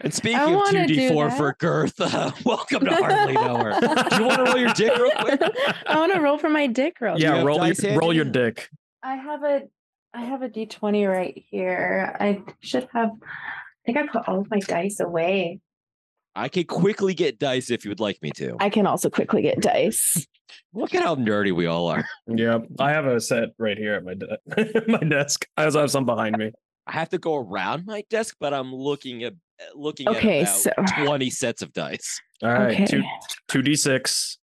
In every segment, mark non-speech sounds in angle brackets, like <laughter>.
And speaking I of 2d4 for girth, uh, <laughs> welcome to Hardly Know Her. <laughs> Do you want to roll your dick real quick? I want to roll for my dick roll. you yeah, roll your, handy? roll your dick. I have a I have a d20 right here. I should have I think I put all of my dice away. I can quickly get dice if you would like me to. I can also quickly get dice. Look at how nerdy we all are. Yep, I have a set right here at my de- <laughs> my desk. I also have some behind me. I have to go around my desk, but I'm looking eh, at looking Okay, at about so- <laughs> 20 sets of dice. All right, two Okay. two d six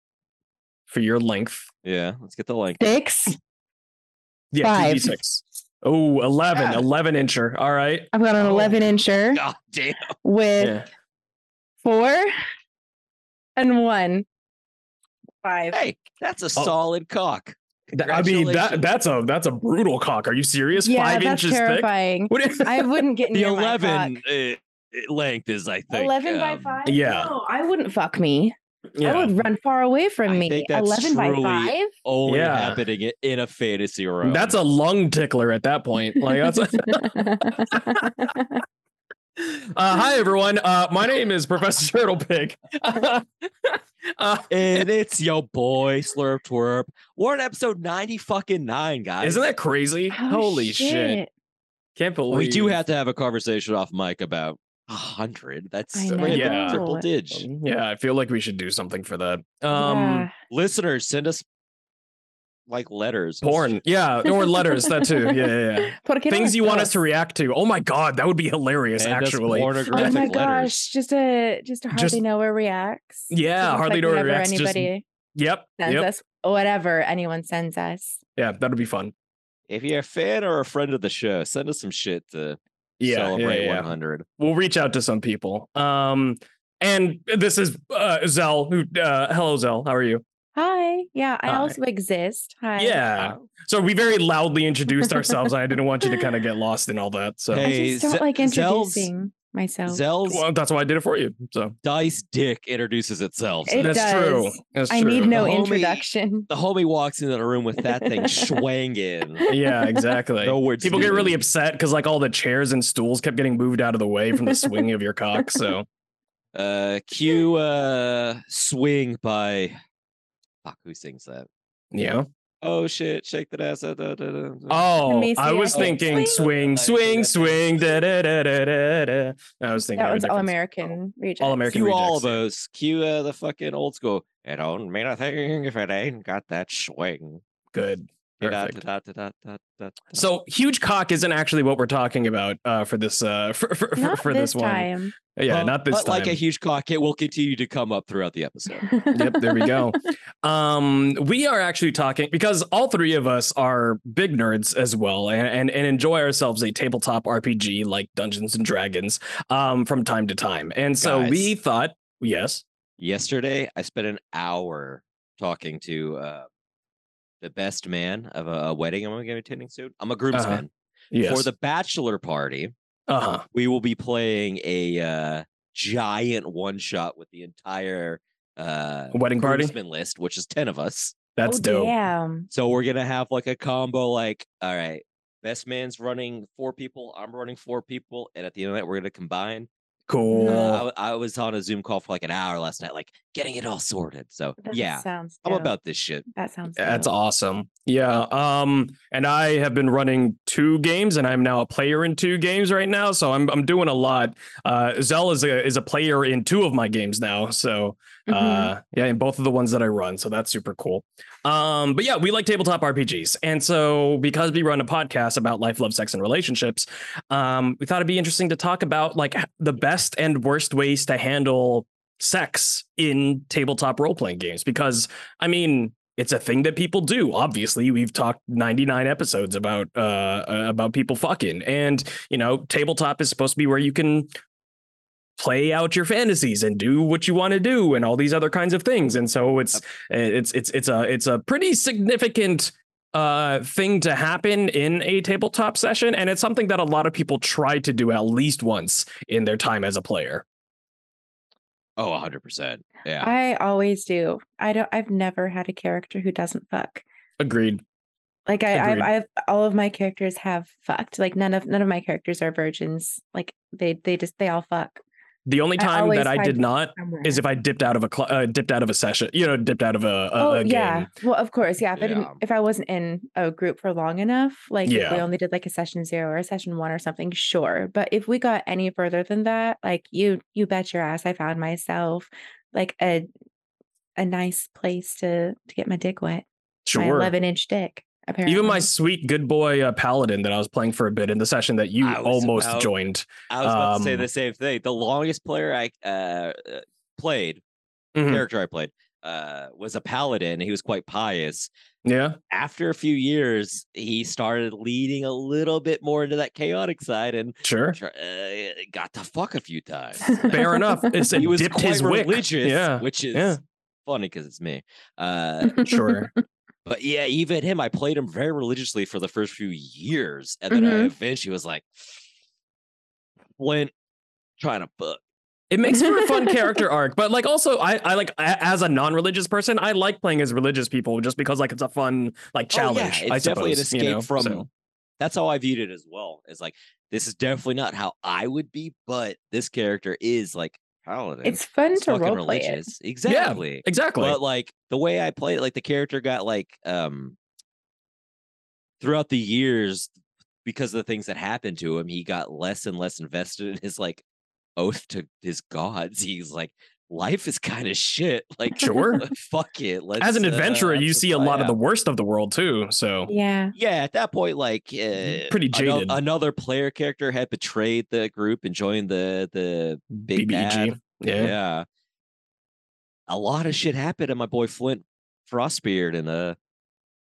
for your length. Yeah, let's get the length. Six. Yeah, two d six. Oh, 11, Yeah. 11 incher. All right. I've got an Oh. 11 incher God damn. with Yeah. four and one. Five. Hey, that's a Oh. solid cock. Th- I mean that that's a that's a brutal cock. Are you serious? yeah, Five that's inches terrifying. thick. What? I wouldn't get <laughs> The near my 11 cock. uh, length is, I think. 11 by um, 5? yeah. No, I wouldn't fuck me. I would run far away from I me. think that's 11 by 5? Only Yeah. happening in a fantasy room. That's a lung tickler at that point. Like that's. <laughs> <laughs> uh, hi everyone. Uh, my name is Professor Turtle Pig. <laughs> uh, and it's yo boy Slurp Twerp. We're on episode 90 fucking nine, guys. isn't that crazy? Oh, Holy shit! Can't believe we do have to have a conversation off mic about a hundred. That's I random know. triple dig. Um, yeah, I feel like we should do something for that. Um, Yeah. Listeners, send us like letters. and porn. Yeah, or <laughs> letters. That too. Yeah, yeah. yeah. ¿Por qué no Things you want us to react to. Oh my god, that would be hilarious. Send us actually. Oh pornographic my letters. gosh, just a just a hardly Just- know where reacts. Yeah, Just hardly like know where whenever reacts. Just, Anybody yep. sends Yep. us whatever anyone sends us. Yeah, that'd be fun. If you're a fan or a friend of the show, send us some shit to Yeah, yeah, celebrate yeah. 100. We'll reach out to some people. Um, and this is uh, Zell. Who? Uh, hello, Zell. How are you? Hi. Yeah, I Hi. also exist. Hi. Yeah. So we very loudly introduced ourselves. I didn't want you to kind of get lost in all that. So I just don't Ze- like Zell's- introducing myself. Zell's well, that's why I did it for you. So dice dick introduces itself. So It that's true. does. That's I true. need no The homie- introduction. the homie walks into the room with that thing <laughs> swanging. Yeah, exactly. No words People get needed. really upset because like all the chairs and stools kept getting moved out of the way from the swing of your cock. So <laughs> Uh, cue uh, swing by. Fuck, who sings that? yeah. Oh shit, shake that ass. da, da, da, da. Oh, I was it. thinking swing, Swing. swing, swing. Da, da, da, da, da, da. I was thinking That was all American rejects. All American Cue all of rejects, yeah. those. Cue uh, the fucking old school. It don't mean a thing if it ain't got that swing. Good. Da, Perfect. da, da, da. So huge cock isn't actually what we're talking about uh, for this uh, <laughs> for for, for, for this, this, one. time. Yeah, But- not this but time. like a huge cock, it will continue to come up throughout the episode. <laughs> yep, there we go. Um, we are actually talking because all three of us are big nerds as well, and and, and enjoy ourselves a tabletop RPG like Dungeons and Dragons um, from time to time. And so Guys. we thought, yes, Yesterday, I spent an hour talking to uh, the best man of a, a wedding I'm going to be attending soon. I'm a groomsman. yes, For the bachelor party, uh huh, we will be playing a uh, giant one shot with the entire uh, wedding party. list, which is 10 of us. That's oh, dope. Damn. So we're gonna have like a combo, like, all right, best man's running four people, I'm running four people, and at the end of that, we're gonna combine. Cool. Uh, I, No. w- I was on a Zoom call for like an hour last night, like getting it all sorted. So That yeah, sounds. I'm about this shit. That sounds. That's awesome. Yeah. Um, and I have been running two games, and I'm now a player in two games right now. So I'm I'm doing a lot. Uh, Zell is a is a player in two of my games now. So Mhm. uh, yeah, in both of the ones that I run. So that's super cool. Um, but yeah, we like tabletop RPGs, and so because we run a podcast about life, love, sex, and relationships, um, we thought it'd be interesting to talk about like the best and worst ways to handle sex in tabletop role playing games. Because I mean, it's a thing that people do. Obviously, we've talked 99 episodes about uh uh, about people fucking, and you know, tabletop is supposed to be where you can play out your fantasies and do what you want to do and all these other kinds of things. And so it's it's it's it's a it's a pretty significant uh thing to happen in a tabletop session and it's something that a lot of people try to do at least once in their time as a player. Oh, 100%. Yeah. I always do. I don't. I've never had a character who doesn't fuck. Agreed. Like I, I've, I've, all of my characters have fucked. Like none of, none of my characters are virgins. Like they, they just, they all fuck. The only time always that I did not somewhere. is if I dipped out of a cl- uh, dipped out of a session, you know, dipped out of a, a, Oh a game. yeah. Well, of course, yeah. If I didn't, if I wasn't in a group for long enough, like if we only did like a session zero or a session one or something, sure. But if we got any further than that, like you, you bet your ass, I found myself like a a nice place to to get my dick wet. My Sure. eleven inch dick. Apparently, Even my sweet good boy uh, paladin that I was playing for a bit in the session that you almost about- joined. I was about to say Um, the same thing. The longest player I uh, uh, played, Mhm. character I played, uh, was a paladin. He was quite pious. Yeah, After a few years, he started leading a little bit more into that chaotic side and sure. uh, got to fuck a few times. Fair enough. <laughs> It's he was dipped quite his wick. religious, Yeah, which is yeah. funny because it's me. Uh, sure. <laughs> but yeah, even him, I played him very religiously for the first few years, and then I Mhm. eventually was like, <sighs> Flint trying to fuck. It makes for a fun character <laughs> arc, but like also I, I like as a non-religious person, I like playing as religious people just because like it's a fun like Oh, yeah, challenge. it's I definitely an suppose, you escape know, from. so. That's how I viewed it as well. It's like this is definitely not how I would be, but this character is like paladin. it's fun It's to fucking role play it. religious. Exactly. exactly. But like the way I played it, like the character got like um throughout the years because of the things that happened to him, he got less and less invested in his like oath to his gods. <laughs> He's like, life is kind of shit. Like, Sure. <laughs> fuck it. Let's, as an uh, adventurer, have you see a fun." lot of the worst of the world too. So Yeah. Yeah, at that point, like uh, Pretty jaded. Another player character had betrayed the group and joined the the big BBEG. bad. Yeah. Yeah. A lot of shit happened to my boy Flint Frostbeard, and uh,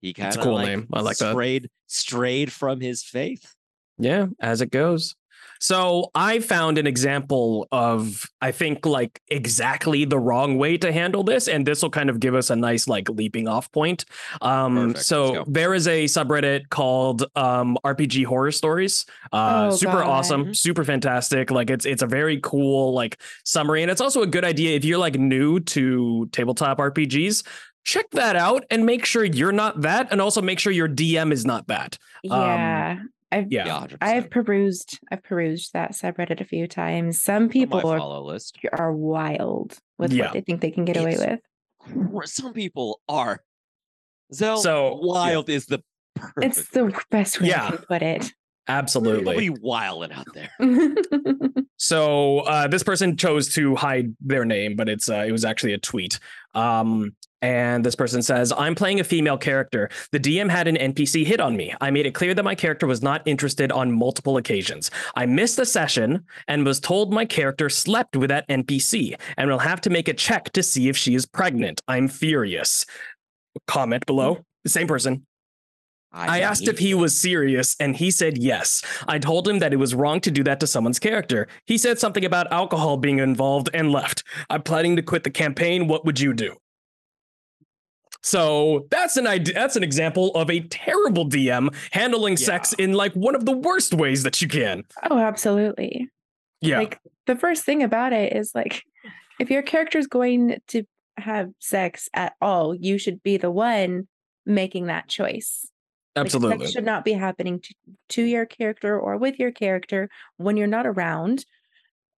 he kind of a cool like name. I like that. strayed strayed from his faith. Yeah, as it goes. So I found an example of, I think, like exactly the wrong way to handle this, and this will kind of give us a nice like leaping off point. Um, so there is a subreddit called um, RPG Horror Stories. Uh, Oh, super awesome, super fantastic. Like it's it's a very cool like summary, and it's also a good idea if you're like new to tabletop RPGs. Check that out and make sure you're not that, and also make sure your DM is not that. Um, Yeah. I've Yeah. Yeah, 100%. I've perused I've perused that subreddit a few times. Some people are, list. are wild with Yeah. what they think they can get away with. Some people are. Zell, So, yeah. wild is the perfect. It's the best way Yeah. I can put it. Absolutely. Nobody wilding out there. <laughs> So uh, this person chose to hide their name, but it's uh, it was actually a tweet. Um, and this person says, "I'm playing a female character. The DM had an NPC hit on me. I made it clear that my character was not interested on multiple occasions. I missed a session and was told my character slept with that NPC, and will have to make a check to see if she is pregnant. I'm furious." Comment below. The same person. I asked if he was serious, and he said yes. I told him that it was wrong to do that to someone's character. He said something about alcohol being involved and left. I'm planning to quit the campaign. What would you do? So that's an idea. That's an example of a terrible DM handling sex in like one of the worst ways that you can. oh, absolutely. Yeah, Like the first thing about it is like if your character is going to have sex at all, you should be the one making that choice. Like, absolutely. sex should not be happening to, to your character or with your character when you're not around,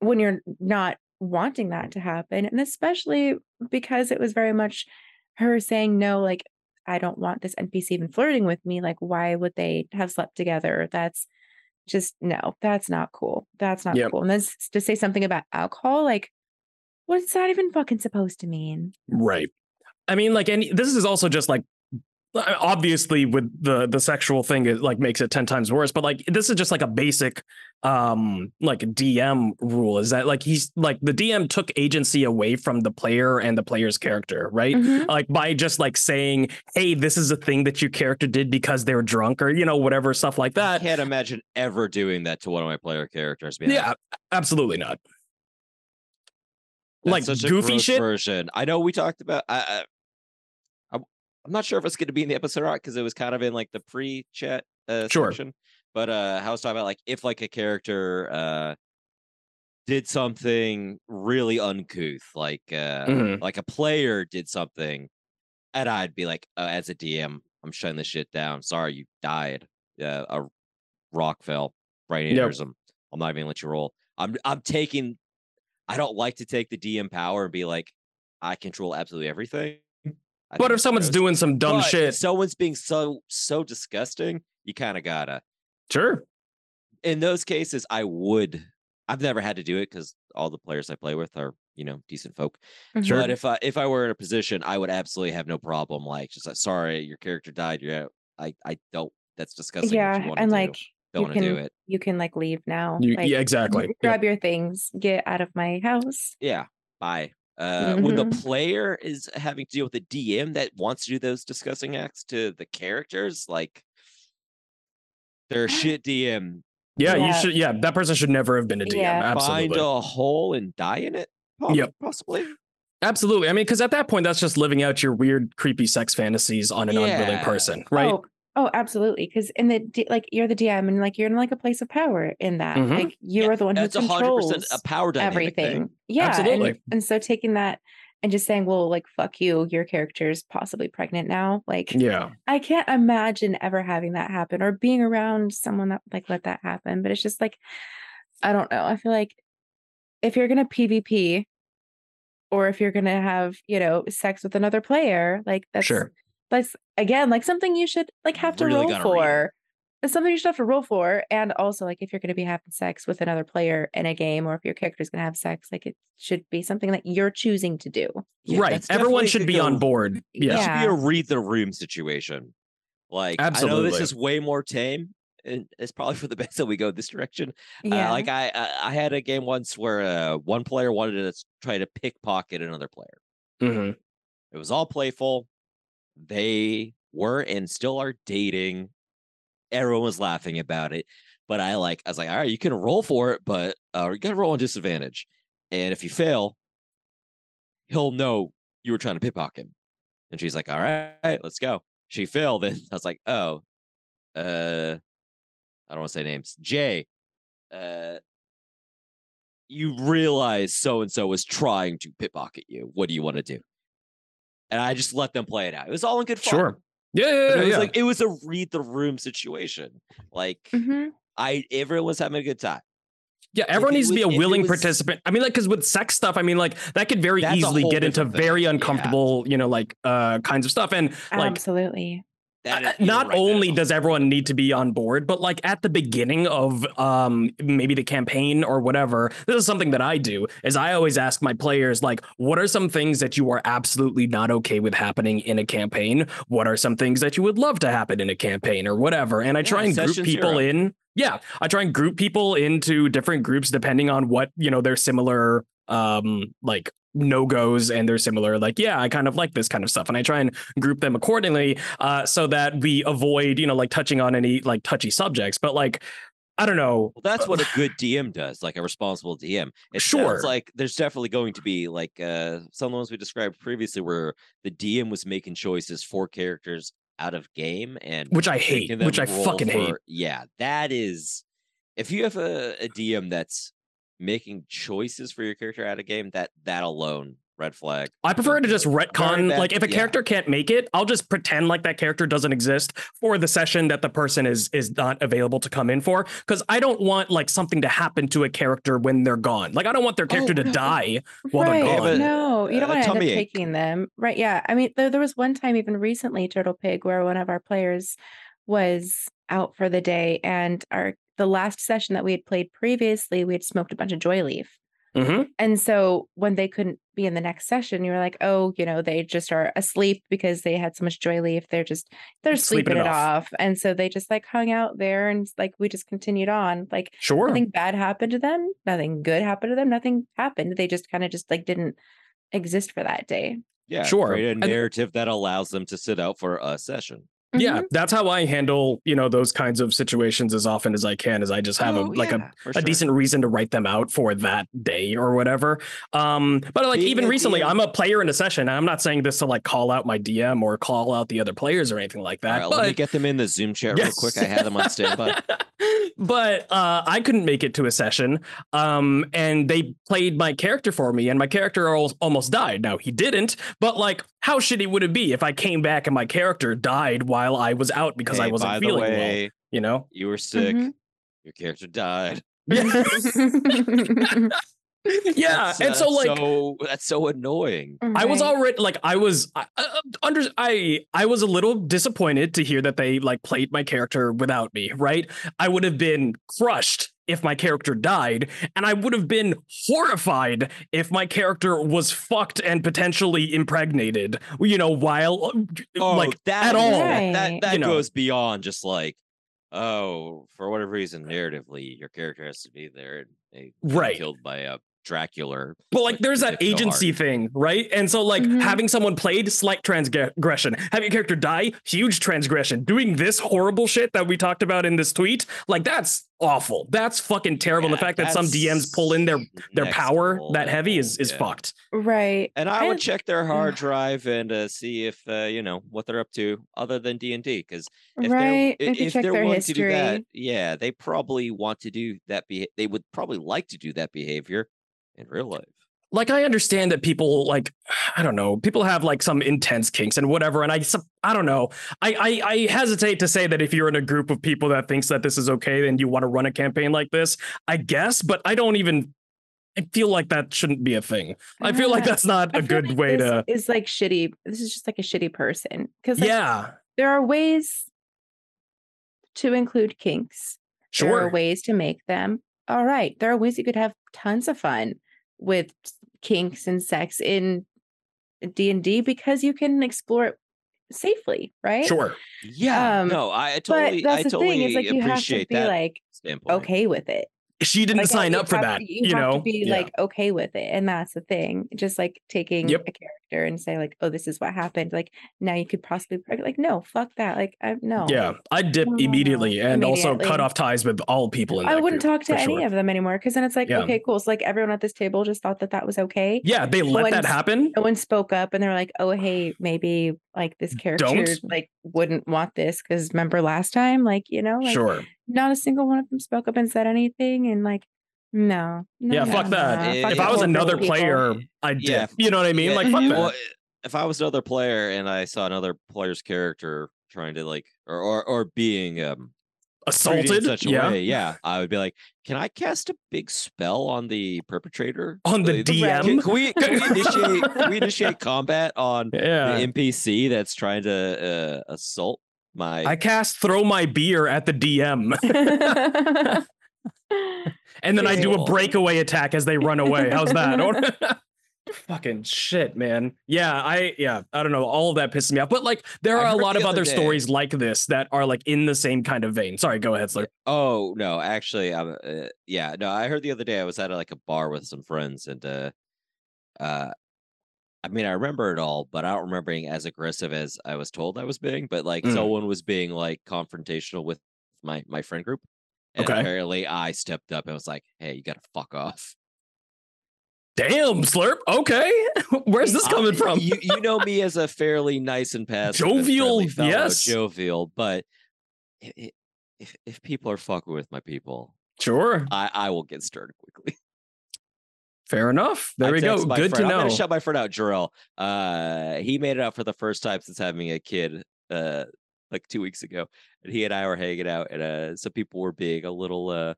when you're not wanting that to happen. And especially because it was very much her saying, no, like, I don't want this NPC even flirting with me. Like, why would they have slept together? That's just no, that's not cool. That's not Yep. cool. And then to say something about alcohol, like, what's that even fucking supposed to mean? Right. I mean, like, and this is also just like obviously with the the sexual thing it like makes it 10 times worse but like this is just like a basic um like dm rule is that like he's like the dm took agency away from the player and the player's character right Mhm. like by just like saying hey this is a thing that your character did because they were drunk or you know whatever stuff like that I that can't imagine ever doing that to one of my player characters. being like, yeah absolutely not That's like such a goofy gross shit version. I know we talked about. I, I, I'm- not sure if it's going to be in the episode or not because it was kind of in like the pre-chat uh, Sure. section. But uh, I was talking about like if like a character uh did something really uncouth, like uh, Mhm. like a player did something, and I'd be like, uh, as a DM, I'm shutting this shit down. Sorry, you died. Uh, a rock fell, brain Yep. I'm not even gonna let you roll. I'm I'm taking I don't like to take the DM power and be like, I control absolutely everything. I But if someone's gross. doing some dumb But if shit, someone's being so so disgusting, you kind of gotta. sure. In those cases, I would. I've never had to do it because all the players I play with are you know decent folk. Sure. But if I if I were in a position, I would absolutely have no problem. Like just like, sorry, your character died. Yeah, I I don't. That's disgusting. what you yeah, and do. like don't you want to do can it. you can like leave now. You, like, yeah, exactly. Yeah. grab your things, get out of my house. Yeah, bye. Uh, when the player is having to deal with a DM that wants to do those disgusting acts to the characters, like they're a shit DM. Yeah, you should. Yeah, that person should never have been a DM. Yeah. Absolutely. Find a hole and die in it. Po- Yep. possibly. Absolutely. I mean, because at that point, that's just living out your weird, creepy sex fantasies on an unwilling person, right? Oh, oh, absolutely. Because in the D- like you're the DM and like you're in like a place of power in that. Mhm. Like you Yeah, are the one who That's a hundred controls percent a power dynamic everything. thing. Yeah, and- Absolutely. And, so taking that and just saying, well, like fuck you, your character's possibly pregnant now. Like Yeah. I can't imagine ever having that happen or being around someone that like let that happen. But it's just like I don't know. I feel like if you're gonna PvP or if you're gonna have, you know, sex with another player, like that's Sure. That's again like something you should like have to Really roll gotta read. for. It's something you should have to roll for. And also like if you're gonna be having sex with another player in a game or if your character is gonna have sex, like it should be something that you're choosing to do. Yeah, right. Everyone should could be on go- board. It Yeah. should be a read the room situation. Like Absolutely. I know this is way more tame, and it's probably for the <laughs> best that we go this direction. Yeah. Uh, like I, I I had a game once where uh, one player wanted to try to pickpocket another player. Mhm. It was all playful. They were and still are dating. Everyone was laughing about it, but I like I was like, all right, you can roll for it, but uh, you got to roll on disadvantage, and if you fail, he'll know you were trying to pickpocket him. And she's like, all right, let's go. She failed, and <laughs> I was like, oh, uh, I don't want to say names. Jay, uh, you realize so and so was trying to pickpocket you. What do you want to do? And I just let them play it out. It was all in good fun. Sure. Yeah. Yeah. But Yeah. it was yeah. like it was a read the room situation. Like Mhm. I everyone was having a good time. Yeah, everyone it needs to be a was- if it willing was- participant. I mean, like, because with sex stuff, I mean, like, that could very easily get into thing. very Yeah. uncomfortable, you know, like, uh, kinds of stuff. And like, Absolutely. That uh, not right, only a- does everyone need to be on board, but like at the beginning of um maybe the campaign or whatever, this is something that I do is I always ask my players like, what are some things that you are absolutely not okay with happening in a campaign? What are some things that you would love to happen in a campaign or whatever? And I try Yeah, and group people zero. in. Yeah, I try and group people into different groups depending on what you know their similar um like no goes and they're similar like yeah i kind of like this kind of stuff and i try and group them accordingly uh so that we avoid you know like touching on any like touchy subjects but like i don't know Well, that's what a good DM does, like a responsible DM. It Sure. sounds like there's definitely going to be like uh some of the ones we described previously where the DM was making choices for characters out of game and which i hate which i fucking hate Yeah, that is if you have a, a DM that's making choices for your character out of game, that that alone, red flag. I prefer to just retcon. bad- Like if a yeah. character can't make it, I'll just pretend like that character doesn't exist for the session that the person is is not available to come in for. Because I don't want like something to happen to a character when they're gone. Like I don't want their oh, character to no. die. Well, they're gone. right. gone. No, you don't uh, a want to end up ache. taking them. Right. Yeah. I mean, there, there was one time, even recently, Turtle Pig, where one of our players was out for the day, and our the last session that we had played previously, we had smoked a bunch of joy leaf. Mhm. And so when they couldn't be in the next session, you were like, oh, you know, they just are asleep because they had so much joy leaf. They're just they're Sleeping sleeping, it it off. off. And so they just like hung out there and like we just continued on. Like Sure. nothing bad happened to them, nothing good happened to them, nothing happened. They just kind of just like didn't exist for that day. Yeah, Sure. Create a And- narrative that allows them to sit out for a session. Yeah, Mhm. that's how I handle, you know, those kinds of situations as often as I can. Is I just have Oh, a like a yeah, for a sure. decent reason to write them out for that day or whatever. Um, but like even recently, I'm a player in a session. and I'm not saying this to like call out my DM or call out the other players or anything like that. right, but let me get them in the Zoom chat real quick. I have them on standby. <laughs> but uh, I couldn't make it to a session, um, and they played my character for me, and my character almost died. Now he didn't, but like, how shitty would it be if I came back and my character died while I was out because I wasn't by the feeling well? way, You know? you were sick. Mhm. Your character died. Yes. <laughs> <laughs> yeah, That's, and uh, so like so that's so annoying. I was Right. already like I was I, I, under I I was a little disappointed to hear that they like played my character without me, right? I would have been crushed if my character died and I would have been horrified if my character was fucked and potentially impregnated, you know, while uh, Oh, like that at all. that that, that You know. goes beyond just like oh for whatever reason narratively your character has to be there and they Right. killed by a Dracula. But like, there's that it's so agency thing, right? And so, like, Mhm. having someone played slight transgression, having your character die, huge transgression. Doing this horrible shit that we talked about in this tweet, like, that's awful. That's fucking terrible. and the fact that some DMs pull in their their power level, that heavy is is yeah. fucked. Right. And I would And- check their hard drive and uh, see if uh, you know what they're up to other than D and D. Because if right. they're i- if if they're their willing to do that, yeah, they probably want to do that. Be they would probably like to do that behavior in real life. Like, I understand that people like, <sighs> I don't know, people have like some intense kinks and whatever. And I, I don't know. I, I, I hesitate to say that if you're in a group of people that thinks that this is okay, then you want to run a campaign like this. I guess, but I don't even. I feel like that shouldn't be a thing. I feel like ah, that's not I a good like way this to. is like shitty. This is just like a shitty person because like, yeah, there are ways to include kinks. sure There are sure. ways to make them. All right. There are ways you could have tons of fun with kinks and sex in D and D because you can explore it safely, right? Sure. Yeah, Um, no, I totally, that's I the totally thing is like you have to appreciate be that like standpoint. okay with it. She didn't Like, sign up for have that. You, have know. to be Yeah. like okay with it, and that's the thing. Just like taking Yep. a character and say like, "Oh, this is what happened." Like now you could possibly like, no, fuck that. Like, I no. Yeah, I dip No, no, no. immediately and also cut off ties with all people in I wouldn't group, talk to any sure. of them anymore because then it's like, Yeah. okay, cool. So like everyone at this table just thought that that was okay. Yeah, they let that One's- happen. No one spoke up and they're like, oh, hey, maybe like this character Don't. like wouldn't want this because remember last time, like you know, like Sure. not a single one of them spoke up and said anything, and like, no, no Yeah, no, fuck that. no, If fuck If I was another people. player, I'd Yeah. dip. You know what I mean? Yeah, Like fuck it- that. well, if I was another player and I saw another player's character trying to like or or, or being um treated in Assaulted. such a Yeah. way, yeah, I would be like, can I cast a big spell on the perpetrator? On the Like, DM. Can, can we, can we initiate can we initiate <laughs> combat on Yeah. the NPC that's trying to uh, assault my I cast throw my beer at the DM <laughs> <laughs> and then I do a breakaway attack as they run away. How's that? <laughs> <laughs> Fucking shit, man. Yeah, I yeah, I don't know. All of that pisses me off. But like there are a lot of other day- stories like this that are like in the same kind of vein. Sorry, go ahead, Slur. Oh no, actually, I'm. Uh, yeah, no. I heard the other day I was at like a bar with some friends, and uh, uh, I mean, I remember it all, but I don't remember being as aggressive as I was told I was being. But like, Mm. someone was being like confrontational with my my friend group, and Okay. apparently I stepped up and was like, "Hey, you gotta fuck off." Damn, Slurp. Okay. <laughs> Where's this I- coming from? you you know me as a fairly nice and <laughs> passive, Jovial, friendly fellow, yes. jovial. But i- i- if if people are fucking with my people, Sure. I I will get started quickly. Fair enough. There I we go. Good friend- to I'm know. gonna shout my friend out, Jarrell. Uh, he made it out for the first time since having a kid. Uh, like two weeks ago, and he and I were hanging out, and uh, some people were being a little uh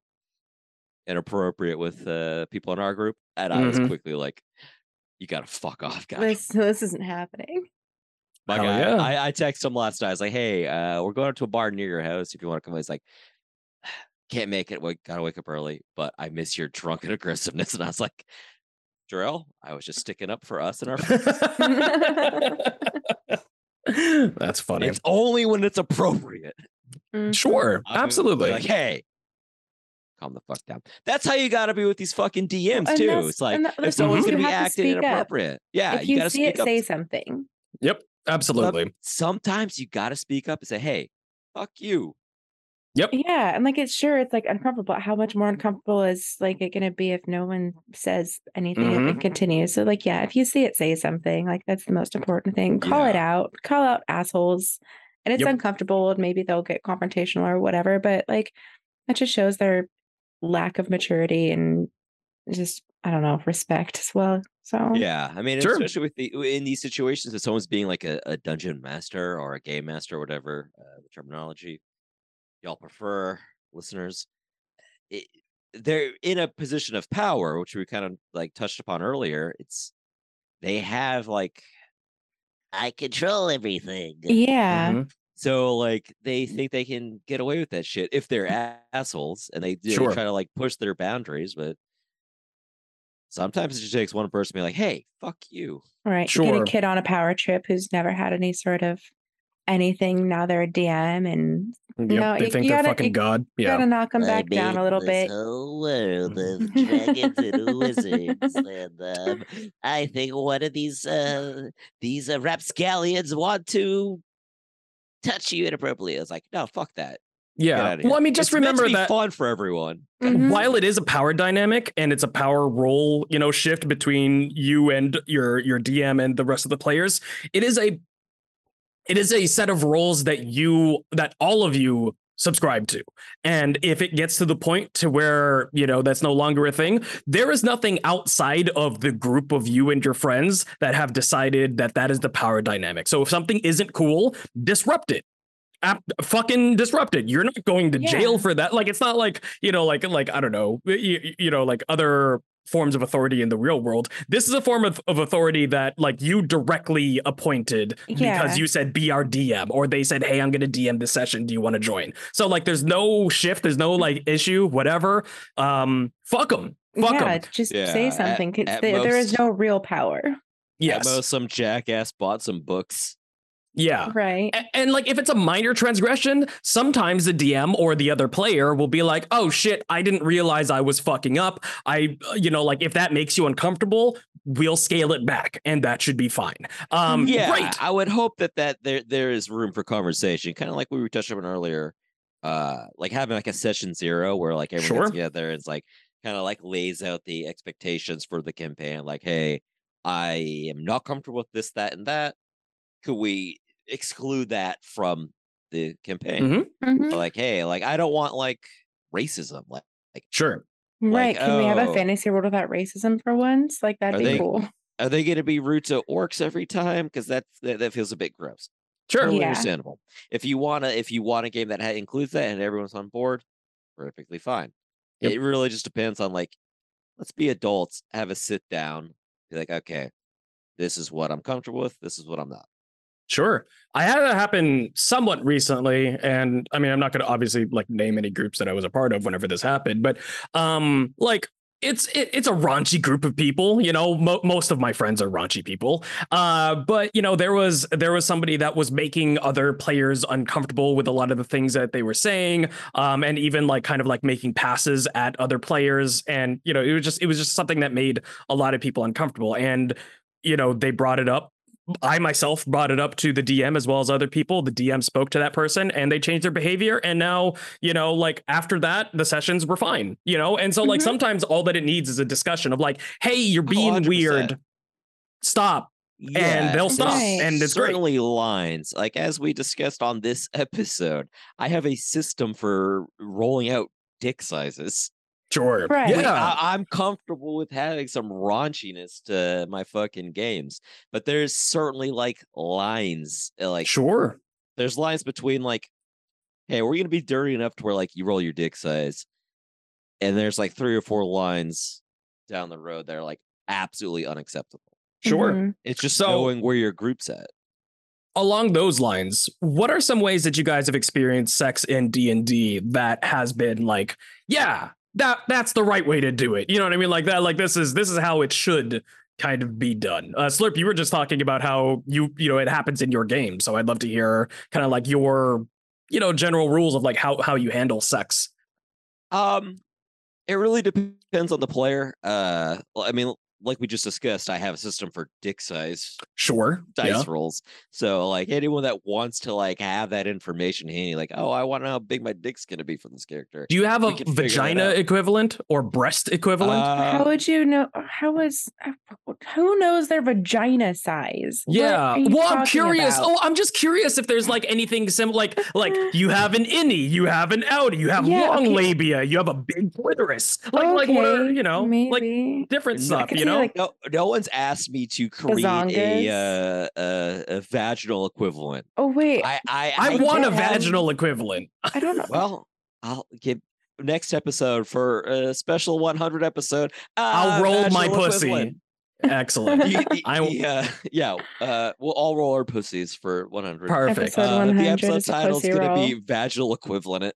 inappropriate with uh people in our group, and I was Mhm. quickly like, "You gotta fuck off, guys." this this isn't happening. My Hell guy, yeah. I, I texted him last night. I was like, "Hey, uh, we're going to a bar near your house. If you want to come," he's like, <sighs> "Can't make it. We gotta wake up early, but I miss your drunken <laughs> aggressiveness." And I was like, "Jarrell, I was just sticking up for us and our friends. <laughs> <laughs> That's funny. It's only when it's appropriate. Mm. Sure. I'll be- be Absolutely. Like, hey, calm the fuck down. That's how you got to be with these fucking DMs and too. It's like and that- if someone's gonna be you have to acting speak up. inappropriate, yeah, if you you, got to see speak it, up. say something. yep. Absolutely. Sometimes you got to speak up and say, "Hey, fuck you." Yeah, and like it's sure it's like uncomfortable. How much more uncomfortable is like it gonna be if no one says anything and Mm-hmm. it continues? So like yeah, if you see it, say something. Like that's the most important thing. Call it out. Call out assholes. And it's Yep. uncomfortable and maybe they'll get confrontational or whatever, but like that just shows their lack of maturity and just I don't know, respect as well. So Yeah, I mean, Sure. especially with the in these situations, if someone's being like a, a dungeon master or a game master, or whatever uh, the terminology y'all prefer, listeners, it, they're in a position of power, which we kind of like touched upon earlier. It's they have like I control everything. Yeah. Mhm. So like they think they can get away with that shit if they're assholes and they, they Sure. try to like push their boundaries, but sometimes it just takes one person to be like, "Hey, fuck you." Right. You get Sure. a kid on a power trip who's never had any sort of anything. Now they're a DM and Yep, No, they you- think you they're gotta- fucking you god. you Yeah. gotta knock them I back down made a little bit. whole world of <laughs> dragons and wizards, and um, I think one of these uh, these uh, rapscallions want to touch you inappropriately. It's like, no, fuck that. Yeah. Well, I mean, just It's meant to remember be that fun for everyone. Mhm. while it is a power dynamic and it's a power role, you know, shift between you and your your DM and the rest of the players, it is a it is a set of roles that you that all of you subscribe to. And if it gets to the point to where, you know, that's no longer a thing, there is nothing outside of the group of you and your friends that have decided that that is the power dynamic. So if something isn't cool, disrupt it. Ap- fucking disrupt it. You're not going to jail for that. Like it's not like, you know, like like I don't know, you, you know, like other forms of authority in the real world. This is a form of, of authority that like you directly appointed Yeah. because you said be our DM or they said, Hey, I'm gonna DM this session. Do you want to join? So like there's no shift, there's no like issue, whatever. Um fuck them. Fuck them. yeah, just Yeah, say at- something. 'cause at there- there is no real power. Yes. At most, some jackass bought some books. Yeah. Right. A- And like if it's a minor transgression, sometimes the DM or the other player will be like, "Oh shit, I didn't realize I was fucking up." I uh, you know, like if that makes you uncomfortable, we'll scale it back and that should be fine. Um yeah, great. I would hope that that there there is room for conversation, kind of like we were touching on earlier. Uh, like having like a session zero where like everyone Sure. gets together and it's like kind of like lays out the expectations for the campaign. Like, hey, I am not comfortable with this, that, and that. Could we exclude that from the campaign? Mhm. Mhm. Like, hey, like I don't want like racism. Like, like Sure. Right. Can we have a oh. fantasy world without racism for once? Like that'd be they- cool. are they going to be rude to orcs every time? Because that's that, that feels a bit gross. Sure. Totally Yeah. understandable. If you wanna, if you want a game that includes that and everyone's on board, perfectly fine. Yep. It really just depends on like, let's be adults, have a sit down, be like, okay, this is what I'm comfortable with. This is what I'm not. Sure. I had it happen somewhat recently and I mean I'm not going to obviously like name any groups that I was a part of whenever this happened but um like it's it, it's a raunchy group of people you know mo- most of my friends are raunchy people uh but you know there was there was somebody that was making other players uncomfortable with a lot of the things that they were saying um and even like kind of like making passes at other players and you know it was just it was just something that made a lot of people uncomfortable and you know they brought it up I myself brought it up to the DM as well as other people. The DM spoke to that person and they changed their behavior. And now, you know, like after that, the sessions were fine, you know? And so, like, Mhm. sometimes all that it needs is a discussion of like, hey, you're Oh, being 100%. weird. Stop. and they'll stop. Right. And it's great. certainly lines. Like as we discussed on this <laughs> episode, I have a system for rolling out dick sizes. Sure. Right. Yeah. Like, I, I'm comfortable with having some raunchiness to my fucking games, but there's certainly like lines. uh, Like sure. there's lines between like, hey, we're gonna be dirty enough to where like you roll your dick size, and there's like three or four lines down the road that are like absolutely unacceptable. Sure. Mhm. It's just So- knowing where your group's at. along those lines what are some ways that you guys have experienced sex in d&d that has been like yeah that that's the right way to do it. You know what i mean? Like that like this is this is how it should kind of be done. Uh slurp you were just talking about how you you know it happens in your game. So i'd love to hear kind of like your you know general rules of like how how you handle sex. Um, it really depends on the player. Uh, I mean, like we just discussed, I have a system for dick size sure dice yeah. rolls. So, like anyone that wants to like have that information handy, like, oh, I want to know how big my dick's gonna be for this character. do you have a we can figure that vagina equivalent or breast equivalent How Uh, would you know? How was? Who knows their vagina size? Yeah. Well, I'm curious. about? Oh, I'm just curious if there's like anything similar. Like, like <sighs> you have an innie, you have an outie, you have Yeah, long okay. labia, you have a big clitoris. Like, like what are you know, like different stuff. Could You know, like, no, no one's asked me to create a, uh, a a vaginal equivalent. oh wait, I I, I I want a don't have- vaginal equivalent. <laughs> I don't know. Well, I'll give next episode for a special 100 episode. I'll uh, roll my pussy. equivalent. Excellent. Y- <laughs> y- I- yeah, yeah. Uh, we'll all roll our pussies for 100. Perfect. Episode Uh, the episode is title is going to be vaginal equivalent.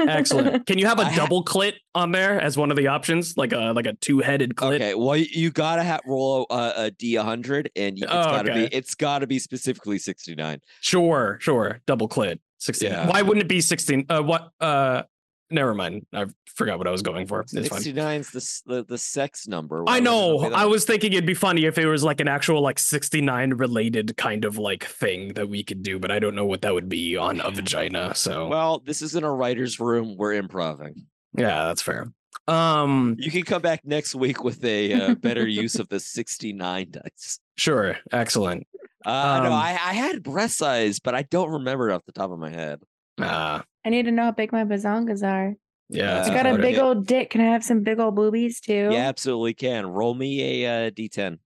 Excellent. <laughs> Can you have a I ha- double clit on there as one of the options, like a like a two headed clit? Okay, well, you- you gotta have roll a, a D100, and you- it's Oh, gotta okay. be it's gotta be specifically 69. Sure, sure. Double clit. Sixteen. Yeah. Why wouldn't it be sixteen? Uh, what? Uh, never mind. I forgot what I was going for. It's 69 is the, the the sex number. Why I would it not know. I was thinking it'd be funny if it was like an actual like 69 related kind of like thing that we could do, but I don't know what that would be on a vagina. So Well, this isn't a writer's room. We're improving. yeah, that's fair. Um, You can come back next week with a uh, better use of the 69 dice. sure, excellent. Uh, no, Um, I, I had breast size, but I don't remember it off the top of my head. Uh, I need to know how big my bazongas are. yeah, I got a big old dick. Can I have some big old boobies too? You absolutely can. Roll me a uh, d10.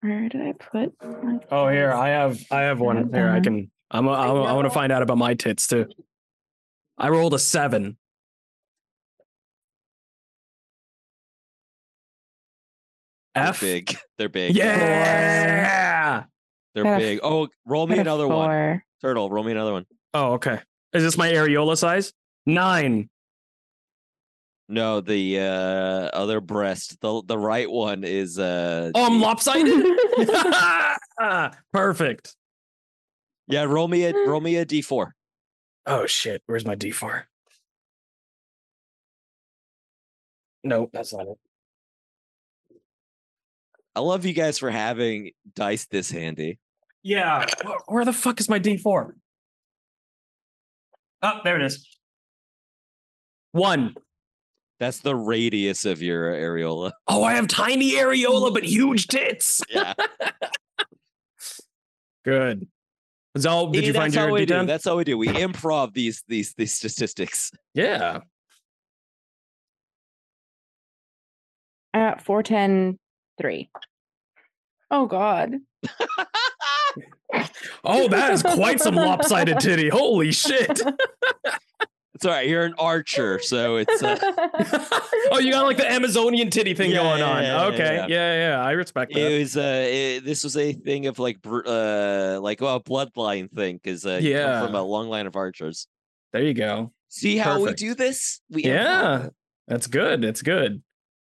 Where did I put? My Oh, here I have I have one. Here I can. I'm. a- I, I want to find out about my tits too. I rolled a seven. They're F. big. They're big. Yeah. They're Got a big. Oh, roll me got a another one. Turtle, roll me another one. Oh, okay. Is this my areola size? Nine. No, the uh other breast. The the right one is uh Oh, I'm lopsided. <laughs> <laughs> Perfect. Yeah, roll me a roll me a d4. Oh shit. Where's my D4? No, that's not it. I love you guys for having dice this handy. Yeah. Where the fuck is my D4? Oh, there it is. One. That's the radius of your areola. Oh, I have tiny areola but huge tits. Yeah. <laughs> Good. Zal, did See, you find that's your how we do. D10? That's how we do. We improv these these these statistics. Yeah. I got four, ten, three. Oh God. <laughs> Oh, that is quite some lopsided <laughs> titty. Holy shit. It's all right. You're an archer, so it's uh, <laughs> oh, you got like the Amazonian titty thing Yeah, going on. yeah, yeah, okay. yeah. Yeah. yeah, I respect that. it was uh it, this was a thing of like uh like well a bloodline thing because uh you come from a long line of archers. there you go. See how Perfect. we do this? We Yeah. That's good. It's good.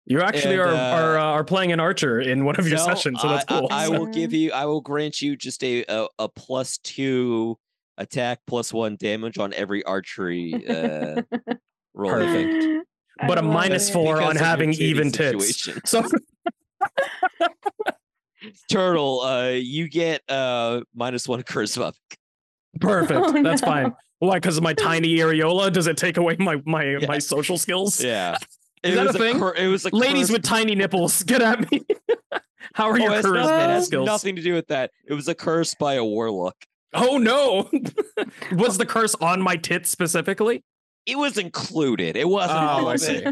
You actually And, are uh, are uh, are playing an archer in one of your So, sessions, so that's I- I- cool. I, will give you. I will grant you just a a, a plus two attack plus one damage on every archery uh, <laughs> roll. I think. I But a minus it. four on Because of your having titty even tits. So <laughs> <laughs> Turtle, uh, you get uh minus one charisma. perfect. Oh, That's no. fine. Why? Because of my tiny areola? Does it take away my my Yeah. my social skills? Yeah, Is it that was a thing? cur- it was a Ladies with tiny nipples, <laughs> get at me. How are Oh, your charisma skills? nothing to do with that. It was a curse by a warlock. Oh no! <laughs> Was the curse on my tits specifically? It was included. It wasn't. Oh, I see.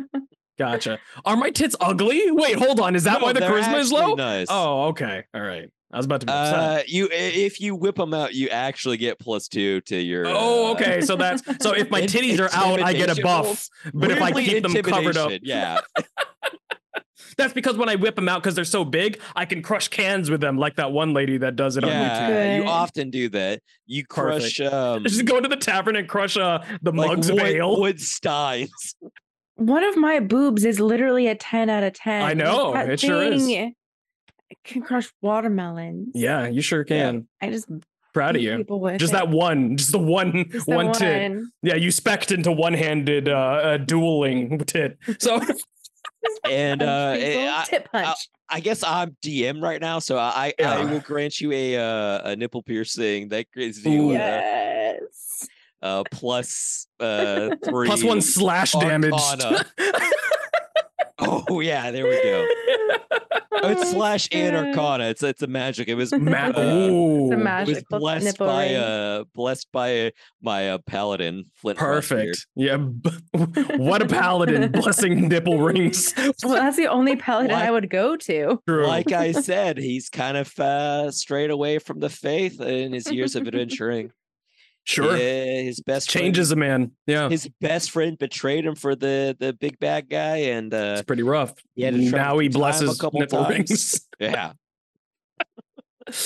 Gotcha. Are my tits ugly? Wait, hold on. Is that No, why the charisma is low? Nice. Oh, okay. All right. I was about to be upset. Uh, you if you whip them out, you actually get plus two to your. oh, uh, okay. So that's so if my titties are out, I get a buff. But if I keep them covered up, yeah. <laughs> that's because when I whip them out because they're so big, I can crush cans with them, like that one lady that does it on YouTube. yeah, you often do that. You crush um, Just go to the tavern and crush uh the like mugs of wood, ale. wood steins. One of my boobs is literally a 10 out of 10. I know, That it sure is. Thing Can crush watermelons. Yeah, you sure Yeah. can. I just Proud of you. Just it. that one, just the one, Just the one tit. one. Yeah, you specked into one-handed uh, uh dueling tit. <laughs> So And uh, people. I, tip punch. I guess I'm DM right now, so I I will grant you a uh, a nipple piercing that gives you Ooh. uh, yes. uh, plus uh three plus one slash damage. Arcana. <laughs> Oh yeah, there we go. Oh, <laughs> it's slash and shit. Arcana. It's it's a magic. It was <laughs> Ma- uh, Ooh, The it was blessed nipple by ring. uh blessed by my uh, paladin Flint. Frostbeard. perfect. Yeah, <laughs> what a paladin blessing nipple rings. Well, that's the only paladin Like- I would go to. True. Like I said, he's kind of uh, strayed away from the faith in his years of adventuring. Sure. Yeah, his best friend- Changes a man. Yeah. his best friend betrayed him for the the big bad guy, and uh, It's pretty rough. he had to try now he blesses a couple nipple times. rings. <laughs> yeah, <laughs>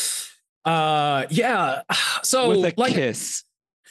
Uh yeah. <sighs> So with a like kiss.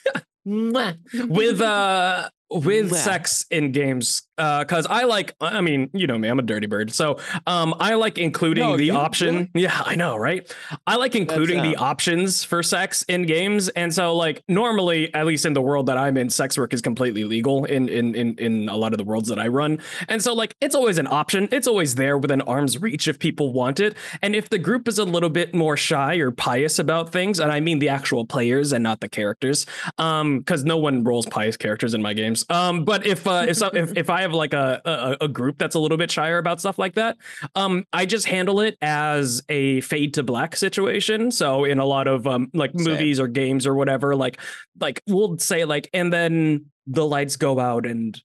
<laughs> with uh with sex in games uh because i like i mean you know me i'm a dirty bird. So um i like including No, the you- option yeah. <laughs> I know right? I like including the options for sex in games. And so like normally at least in the world that i'm in sex work is completely legal in in in, in a lot of the worlds that i run. And so like it's always an option. It's always there within arm's reach if people want it. And if the group is a little bit more shy or pious about things and i mean the actual players and not the characters um because no one rolls pious characters in my games. Um but if uh if, so, if if <laughs> i have like a, a a group that's a little bit shyer about stuff like that. Um i just handle it as a fade to black situation. So in a lot of um like Same. movies or games or whatever like like we'll say like and then the lights go out and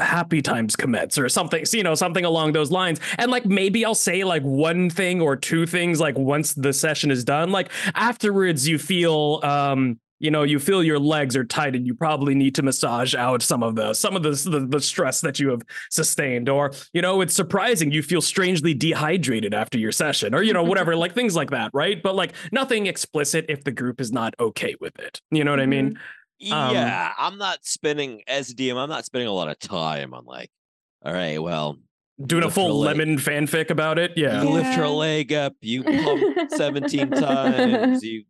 happy times commence or something so, you know something along those lines. And like maybe i'll say like one thing or two things like once the session is done. Like afterwards you feel um you know you feel your legs are tight and you probably need to massage out some of the some of the, the the stress that you have sustained. Or you know it's surprising you feel strangely dehydrated after your session or you know whatever <laughs> like things like that right? But like nothing explicit if the group is not okay with it. You know what i mean? Um, yeah, I'm not spending as DM. I'm not spending a lot of time on like, all right, well, doing a full lemon fanfic about it? Yeah you lift her leg up, you pump <laughs> 17 times, you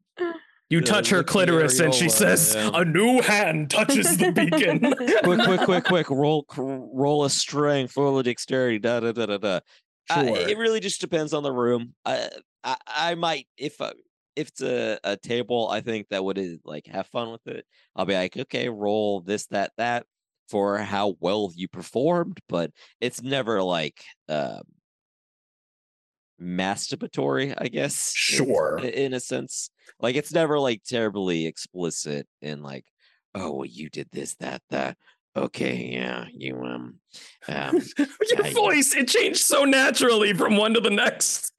You Uh, touch her clitoris and she says, yeah. "A new hand touches the beacon." <laughs> quick, quick, quick, quick, roll, roll a string, full of dexterity, da da da da da. Uh, Sure. it really just depends on the room. I, I, I might if uh, if it's a, a table, I think that would uh, like have fun with it. I'll be like, okay, roll this, that, that for how well you performed, but it's never like um masturbatory, I guess. Sure. i- in a sense, like it's never like terribly explicit in like, oh, well, you did this, that, that. Okay, yeah, you um, um, <laughs> Your Yeah, you- voice it changed so naturally from one to the next.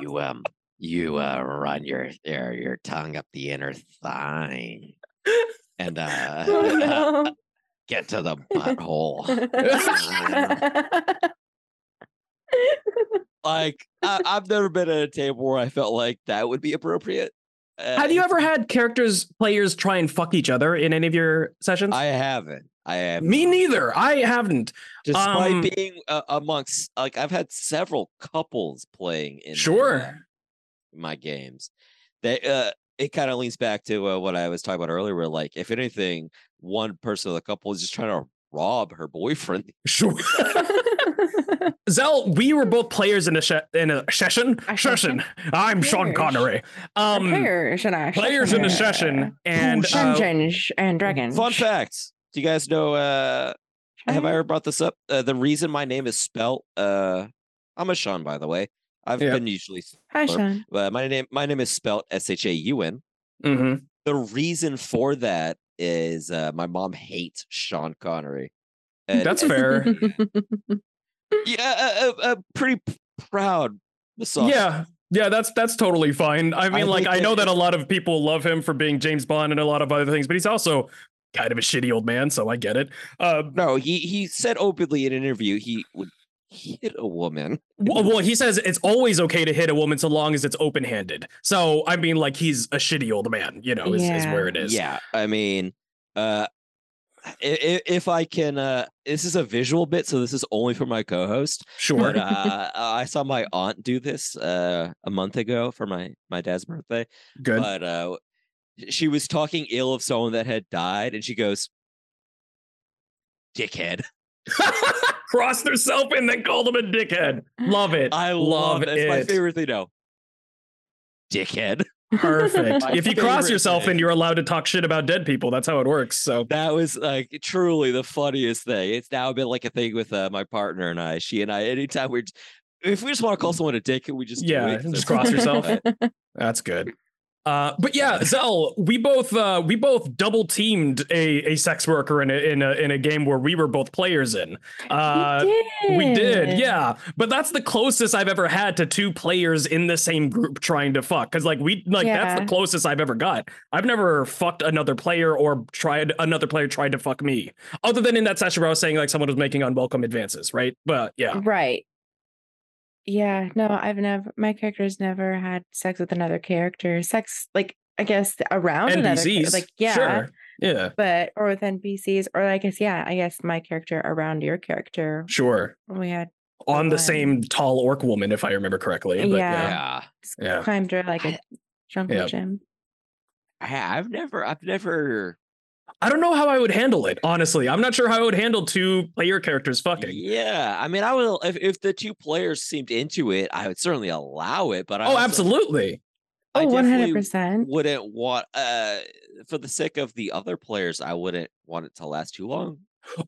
you um you uh run your your, your tongue up the inner thigh and <laughs> uh, Oh, <laughs> no. get to the butthole like I, i've never been at a table where i felt like that would be appropriate uh, Have you ever had characters players try and fuck each other in any of your sessions? i haven't i have Me neither. I haven't. despite um, being uh, amongst like i've had several couples playing in uh, Sure. my games. They uh it kind of leans back to uh, what I was talking about earlier where like if anything one person of the couple is just trying to rob her boyfriend. Sure. <laughs> <laughs> Zell, we were both players in a she- in a session. A Session. I'm Sean Connery. Um, players in a players in a session, and uh, and Dragons. Fun fact. Do you guys know uh have I ever brought this up? Uh, the reason my name is spelt uh I'm a Sean by the way. I've Yeah. been usually Hi, Sean. uh, my name my name is spelt S H A U N. mhm. The reason for that is uh my mom hates Sean Connery. And- That's fair. <laughs> Yeah, a, a, a pretty p- proud misogynist. Yeah. Yeah, that's that's totally fine. I mean, like I know that- that a lot of people love him for being James Bond and a lot of other things, but he's also kind of a shitty old man, so I get it. Uh, No, he he said openly in an interview he would hit a woman. well, well, he says it's always okay to hit a woman so long as it's open-handed. So I mean, like he's a shitty old man, you know, is, is where it is. Yeah, I mean, uh, if, if I can, uh, this is a visual bit, so this is only for my co-host. sure. But <laughs> uh, I saw my aunt do this uh, a month ago for my my dad's birthday. Good. But uh, she was talking ill of someone that had died, and she goes, "Dickhead." <laughs> Crossed herself and then called him a dickhead. Love it. I love love it. It's my favorite thing. No, dickhead. Perfect. If you cross yourself, thing. you're allowed to talk shit about dead people. That's how it works. So That was like truly the funniest thing. It's now been like a thing with uh, my partner and I. She and I. Anytime we're, if we just want to call someone a dick, we just do Yeah, just cross yourself. <laughs> that's good. Uh, but yeah, Zell, we both uh, we both double teamed a, a sex worker in a, in a in a game where we were both players in. Uh, we, we did, yeah. But that's the closest I've ever had to two players in the same group trying to fuck. Because like we like that's the closest I've ever got. I've never fucked another player or tried another player tried to fuck me. Other than in that session where I was saying like someone was making unwelcome advances, right? But yeah, Right. Yeah, no, I've never my character's never had sex with another character. Sex like I guess around another like yeah, sure, yeah, but or with NPCs or I guess yeah, I guess my character around your character. sure. We had On the Fine. same tall orc woman, if I remember correctly. But Yeah. yeah. Yeah. climbed her like a I- drunken Yeah. gym. I, I've never, I've never. I don't know how I would handle it, honestly. I'm not sure how I would handle two player characters fucking. Yeah, I mean, I would if, if the two players seemed into it, I would certainly allow it. But I Oh, also- absolutely. I Oh, one hundred definitely percent. wouldn't want, uh, for the sake of the other players, I wouldn't want it to last too long.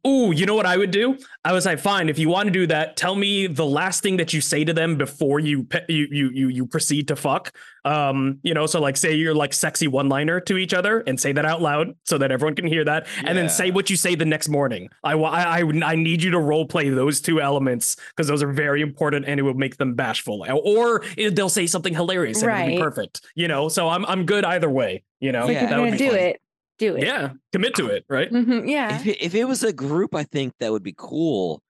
Ooh, you know what I would do? I was like, fine. If you want to do that, tell me the last thing that you say to them before you pe- you you you you proceed to fuck. Um, you know, so like say you're like sexy one liner to each other and say that out loud so that everyone can hear that, and then say what you say the next morning. I wa- I I, I need you to role play those two elements because those are very important and it will make them bashful. Or it, they'll say something hilarious and it'll be perfect. You know, so I'm I'm good either way. You know, Like Yeah, if that you're would gonna be do fun. it, do it. Yeah, commit to it, right? Mhm, yeah. If it, if it was a group, I think that would be cool.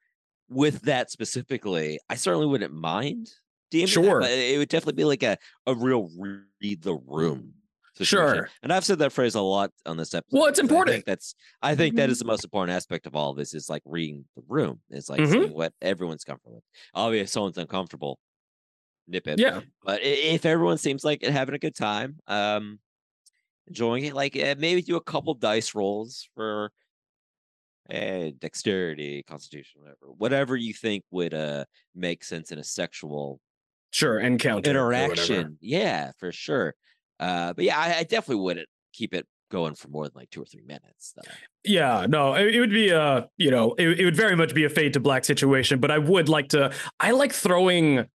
With that specifically, I certainly wouldn't mind. DMing that, Sure. but it would definitely be like a a real read the room. situation. Sure. and I've said that phrase a lot on this episode. Well, it's because I important. think that's I think that Mhm. is the most important aspect of all of this is like reading the room. It's like Mhm. seeing what everyone's comfortable with. Obviously, if someone's uncomfortable, nip it. Yeah. But if everyone seems like having a good time, um, enjoying it, like uh, maybe do a couple dice rolls for uh, dexterity, constitution, whatever, whatever you think would uh make sense in a sexual Sure. Encounter interaction. Yeah, for sure. Uh, but yeah, I, I definitely wouldn't keep it going for more than like two or three minutes. Though. Yeah, no, it, it would be a, you know, it, it would very much be a fade to black situation, but I would like to, I like throwing,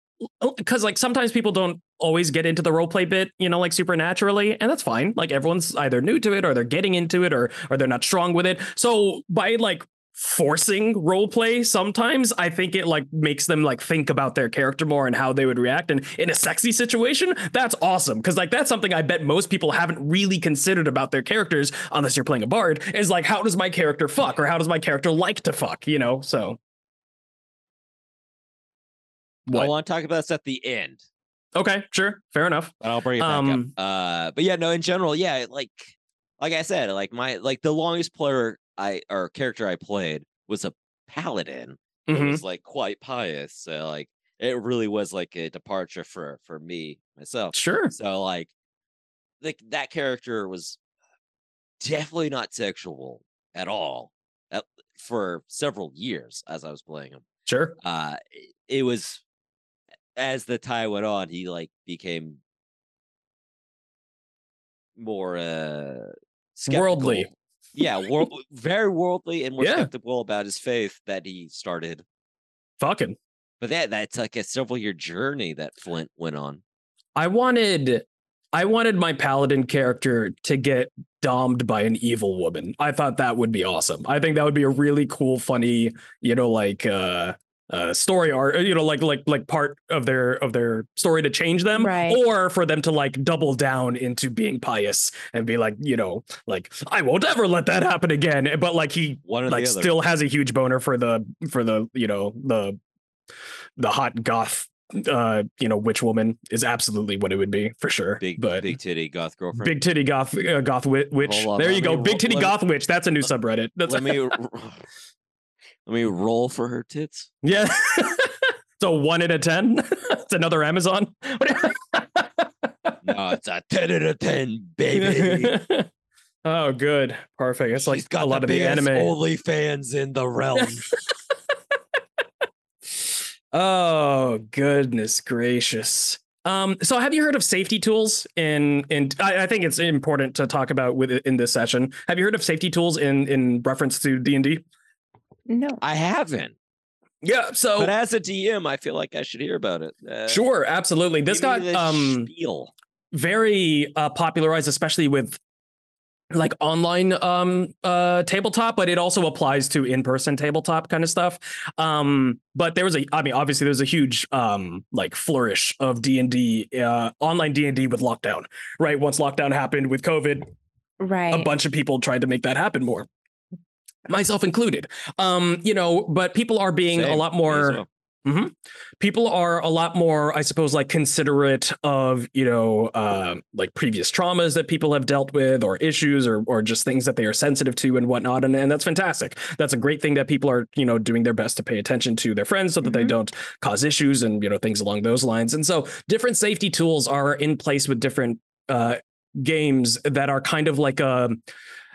Oh, because like sometimes people don't always get into the role play bit, you know, like supernaturally, and that's fine. Like everyone's either new to it or they're getting into it or, or they're not strong with it. So by like forcing role play sometimes i think it like makes them like think about their character more and how they would react and in a sexy situation that's awesome because like that's something i bet most people haven't really considered about their characters unless you're playing a bard is like how does my character fuck or how does my character like to fuck you know so I want to talk about this at the end, okay sure fair enough but I'll bring it back Um, up. Uh, but yeah, no, in general, yeah, like like I said, like my like the longest player I or character I played was a paladin. It Mhm. was like quite pious. So like it really was like a departure for for me myself. sure So like like that character was definitely not sexual at all at, for several years as I was playing him. sure Uh it was as the tie went on, he like became more uh Worldly. Yeah, world, <laughs> very worldly and more Yeah. skeptical about his faith that he started. fucking But that that's like a several year journey that Flint went on. I wanted I wanted my paladin character to get domed by an evil woman. I thought that would be awesome. I think that would be a really cool, funny, you know, like uh uh story arc, you know, like like like part of their of their story to change them. Right. Or for them to like double down into being pious and be like, you know, like, I won't ever let that happen again. But like he One like still has a huge boner for the for the you know the the hot goth uh you know witch woman is absolutely what it would be for sure big but big titty goth girlfriend. big titty goth uh, goth witch there you go big titty goth witch that's a new subreddit that's let me <laughs> let me roll for her tits. yeah <laughs> so one out of ten <laughs> it's another amazon <laughs> No, it's a ten out of ten, baby. oh good perfect it's like She's got a lot the of the anime only fans in the realm. Oh goodness gracious. Um, so have you heard of safety tools in in I, I think it's important to talk about with in this session. Have you heard of safety tools in in reference to D and D? No. I haven't, Yeah, so but as a DM, I feel like I should hear about it. Uh, sure, absolutely. This give got the um spiel. very uh, popularized, especially with like online um uh tabletop but it also applies to in-person tabletop kind of stuff um but there was a i mean obviously there's a huge um like flourish of d&d uh online d&d with lockdown right once lockdown happened with covid right a bunch of people tried to make that happen more myself included um you know but people are being a lot more well. hmm People are a lot more, I suppose, like considerate of you know, uh, like previous traumas that people have dealt with, or issues, or or just things that they are sensitive to and whatnot, and and that's fantastic. That's a great thing that people are you know doing their best to pay attention to their friends so that they Mhm. don't cause issues and you know things along those lines. And so different safety tools are in place with different uh, games that are kind of like a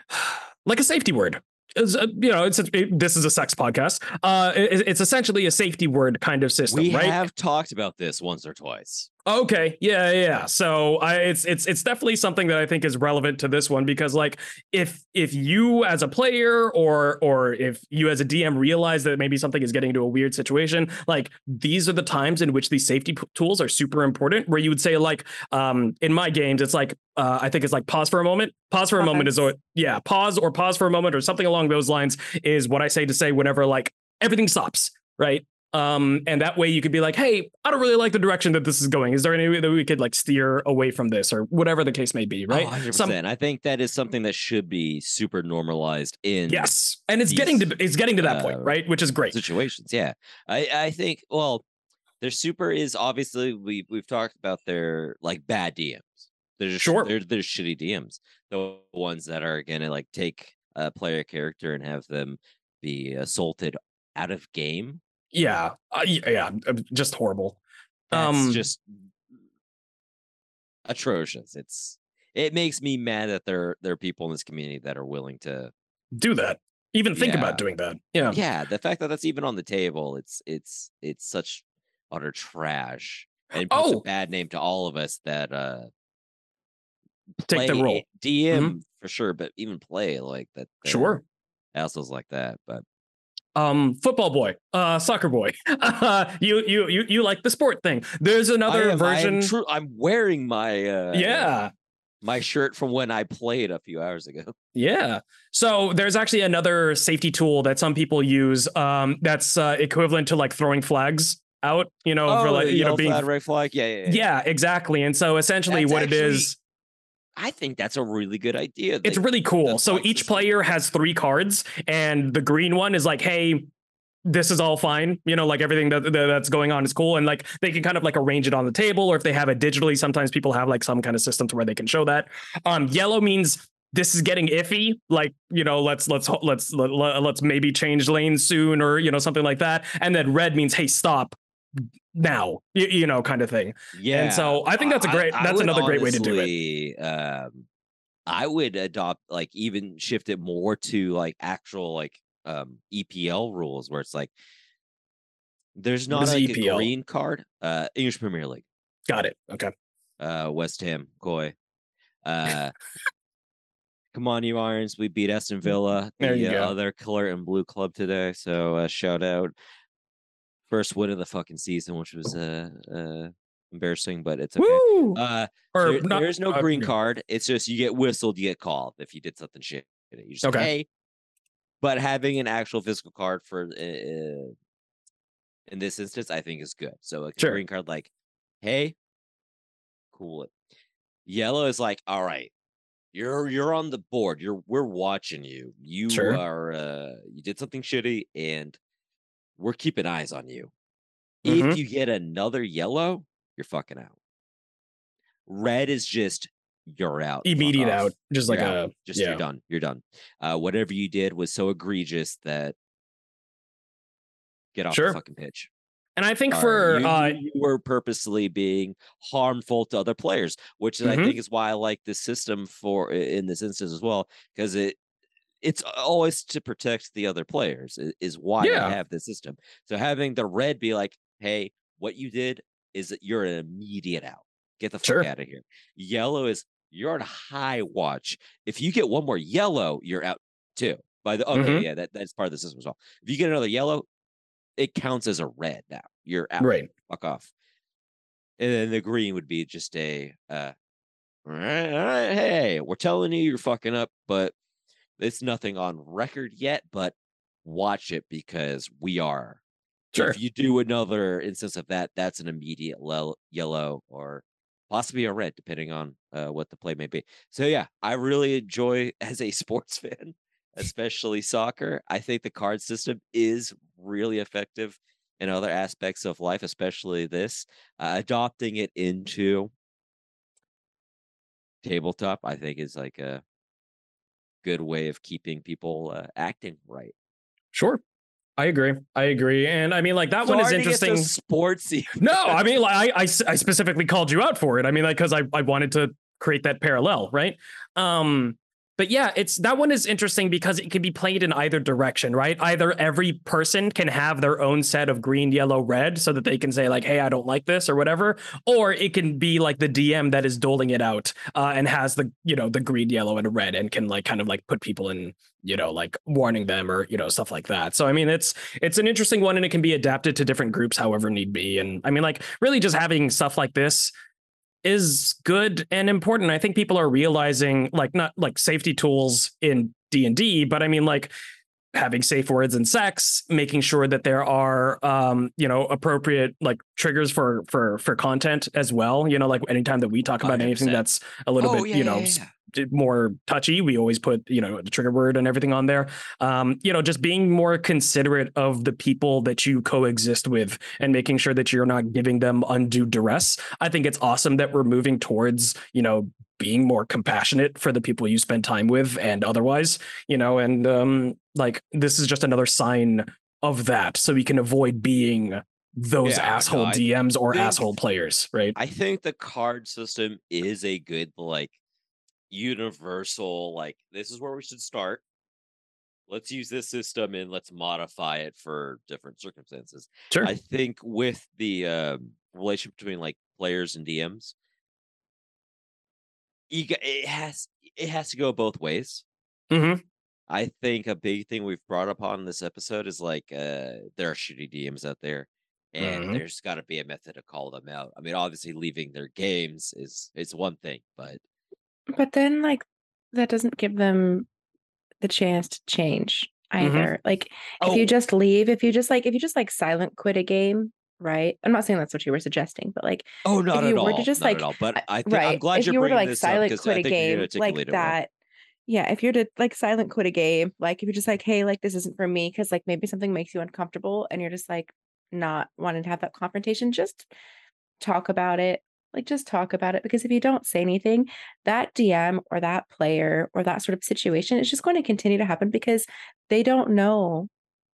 <sighs> like a safety word. Is, uh, you know, it's a, it- this is a sex podcast. Uh, it- it's essentially a safety word kind of system, right? We right? have talked about this once or twice. Okay, yeah, yeah. So I, it's it's it's definitely something that I think is relevant to this one because like if if you as a player or or if you as a DM realize that maybe something is getting into a weird situation, like these are the times in which these safety p- tools are super important. Where you would say like um in my games, it's like uh, I think it's like pause for a moment. Pause for a moment is or yeah, pause or pause for a moment or something along those lines is what I say to say whenever like everything stops, right? Um, and that way you could be like, hey, I don't really like the direction that this is going. Is there any way that we could like steer away from this or whatever the case may be, right? Oh, 100%. Some- I think that is something that should be super normalized in yes. And it's getting to it's getting to that point, uh, right? Which is great. situations. Yeah. I, I think, well, their super is obviously we we've talked about their like bad DMs. They're just Sure. they're they're shitty DMs. The ones that are gonna like take a player character and have them be assaulted out of game. Yeah. Uh, yeah, uh, just horrible. That's Um, just atrocious. It's it makes me mad that there there are people in this community that are willing to Do that. Even think Yeah. about doing that. Yeah. yeah the fact that that's even on the table it's it's it's such utter trash and puts Oh! a bad name to all of us that uh Take the role. dm for sure but even play like that there Sure. assholes like that but Um, football boy, uh, soccer boy. <laughs> you you you you like the sport thing. There's another am, version. true i'm wearing my uh yeah. my shirt from when i played a few hours ago <laughs> Yeah. So there's actually another safety tool that some people use um, that's uh, equivalent to like throwing flags out, you know, for like, you know, being. flag, red flag yeah yeah, yeah. Yeah, exactly. And so essentially That's what it actually is, i think that's a really good idea it's that- really cool. So each player has three cards, and the green one is like, hey, this is all fine. You know, like everything that, that that's going on is cool. And like they can kind of like arrange it on the table, or if they have it digitally, sometimes people have like some kind of system to where they can show that. Um, yellow means this is getting iffy. Like, you know, let's let's let's let, let- let's maybe change lanes soon, or you know, something like that. And then red means hey, stop now. You, you know, kind of thing. Yeah. And so I think that's a great- I that's would another great way to do it. Um, I would adopt like even shift it more to like actual like um EPL rules where it's like there's not like a green card. Uh, English Premier League. Got it. Okay. Uh, West Ham, Koi. Uh, <laughs> come on, you Irons! We beat Aston Villa, There you the uh, go. other color and blue club today. So uh, shout out. First win of the fucking season, which was uh, uh embarrassing, but it's okay. Uh, there- not- there's no uh, green card. It's just you get whistled, you get called if you did something shit. You just Okay. okay. Hey, but having an actual physical card for uh, uh, in this instance, I think is good. So a Sure. green card, like, hey, cool it. Yellow is like, all right, you're you're on the board. You're we're watching you. You Sure. are uh you did something shitty, and we're keeping eyes on you. Mhm. If you get another yellow, you're fucking out. Red is just you're out. Immediate out. Just like You're a out. just yeah. you're done. You're done. Uh, whatever you did was so egregious that get off Sure. the fucking pitch. And I think Sorry, for you, uh you- were purposely being harmful to other players, which I Mhm. think is why I like this system for in this instance as well, because it it's always to protect the other players is why Yeah. I have this system. So having the red be like, hey, what you did is that you're an immediate out. Get the fuck Sure. out of here. Yellow is you're on a high watch. If you get one more yellow, you're out too. By the okay, Mhm. yeah, that, that's part of the system as well. If you get another yellow, it counts as a red now. You're out right. fuck off. And then the green would be just a uh all right, all right, hey, we're telling you you're fucking up, but it's nothing on record yet. But watch it because we are. Sure. If you do another instance of that, that's an immediate le- yellow or possibly a red, depending on uh, what the play may be. So yeah, I really enjoy <laughs> as a sports fan, especially soccer. I think the card system is really effective in other aspects of life, especially this. Uh, adopting it into tabletop, I think, is like a good way of keeping people uh, acting right. Sure. I agree. I agree. And I mean, like that one is get so interesting. sportsy. <laughs> no, I mean, like I, I, I specifically called you out for it. I mean, like because I, I wanted to create that parallel, right? Um, but yeah, it's that one is interesting because it can be played in either direction, right? Either every person can have their own set of green, yellow, red, so that they can say like, "Hey, I don't like this" or whatever, or it can be like the DM that is doling it out uh, and has the you know the green, yellow, and red, and can like kind of like put people in you know like warning them or you know stuff like that. So I mean, it's it's an interesting one, and it can be adapted to different groups however need be. And I mean, like really just having stuff like this is good and important. I think people are realizing like not like safety tools in D&D, but I mean like having safe words and sex, making sure that there are um, you know, appropriate like triggers for for for content as well, you know, like anytime that we talk about anything 100%. that's a little Oh, bit, yeah, you know, yeah, yeah. more touchy we always put you know the trigger word and everything on there um you know just being more considerate of the people that you coexist with and making sure that you're not giving them undue duress i think it's awesome that we're moving towards you know being more compassionate for the people you spend time with and otherwise you know and um like this is just another sign of that so we can avoid being those Yeah, asshole I dms or think- asshole players right I think the card system is a good like universal like this is where we should start. Let's use this system and let's modify it for different circumstances. sure I think with the um, relationship between like players and DMs, you it has it has to go both ways. hmm I think a big thing we've brought up on this episode is like uh there are shitty DMs out there. And Mhm. there's got to be a method to call them out. I mean, obviously, leaving their games is is one thing, but But then, like, that doesn't give them the chance to change either. Like, if you Oh. just leave, if you just like, if you just like silent quit a game, right? I'm not saying that's what you were suggesting, but like, oh, not you at were all, to just, not like, at all. But I- think I'm right? glad if you're you were to like this up silent quit a game like it well. that, yeah. If you're to like silent quit a game, like if you're just like, hey, like this isn't for me because like maybe something makes you uncomfortable and you're just like not wanting to have that confrontation, just talk about it. Like just talk about it because if you don't say anything, that DM or that player or that sort of situation is just going to continue to happen because they don't know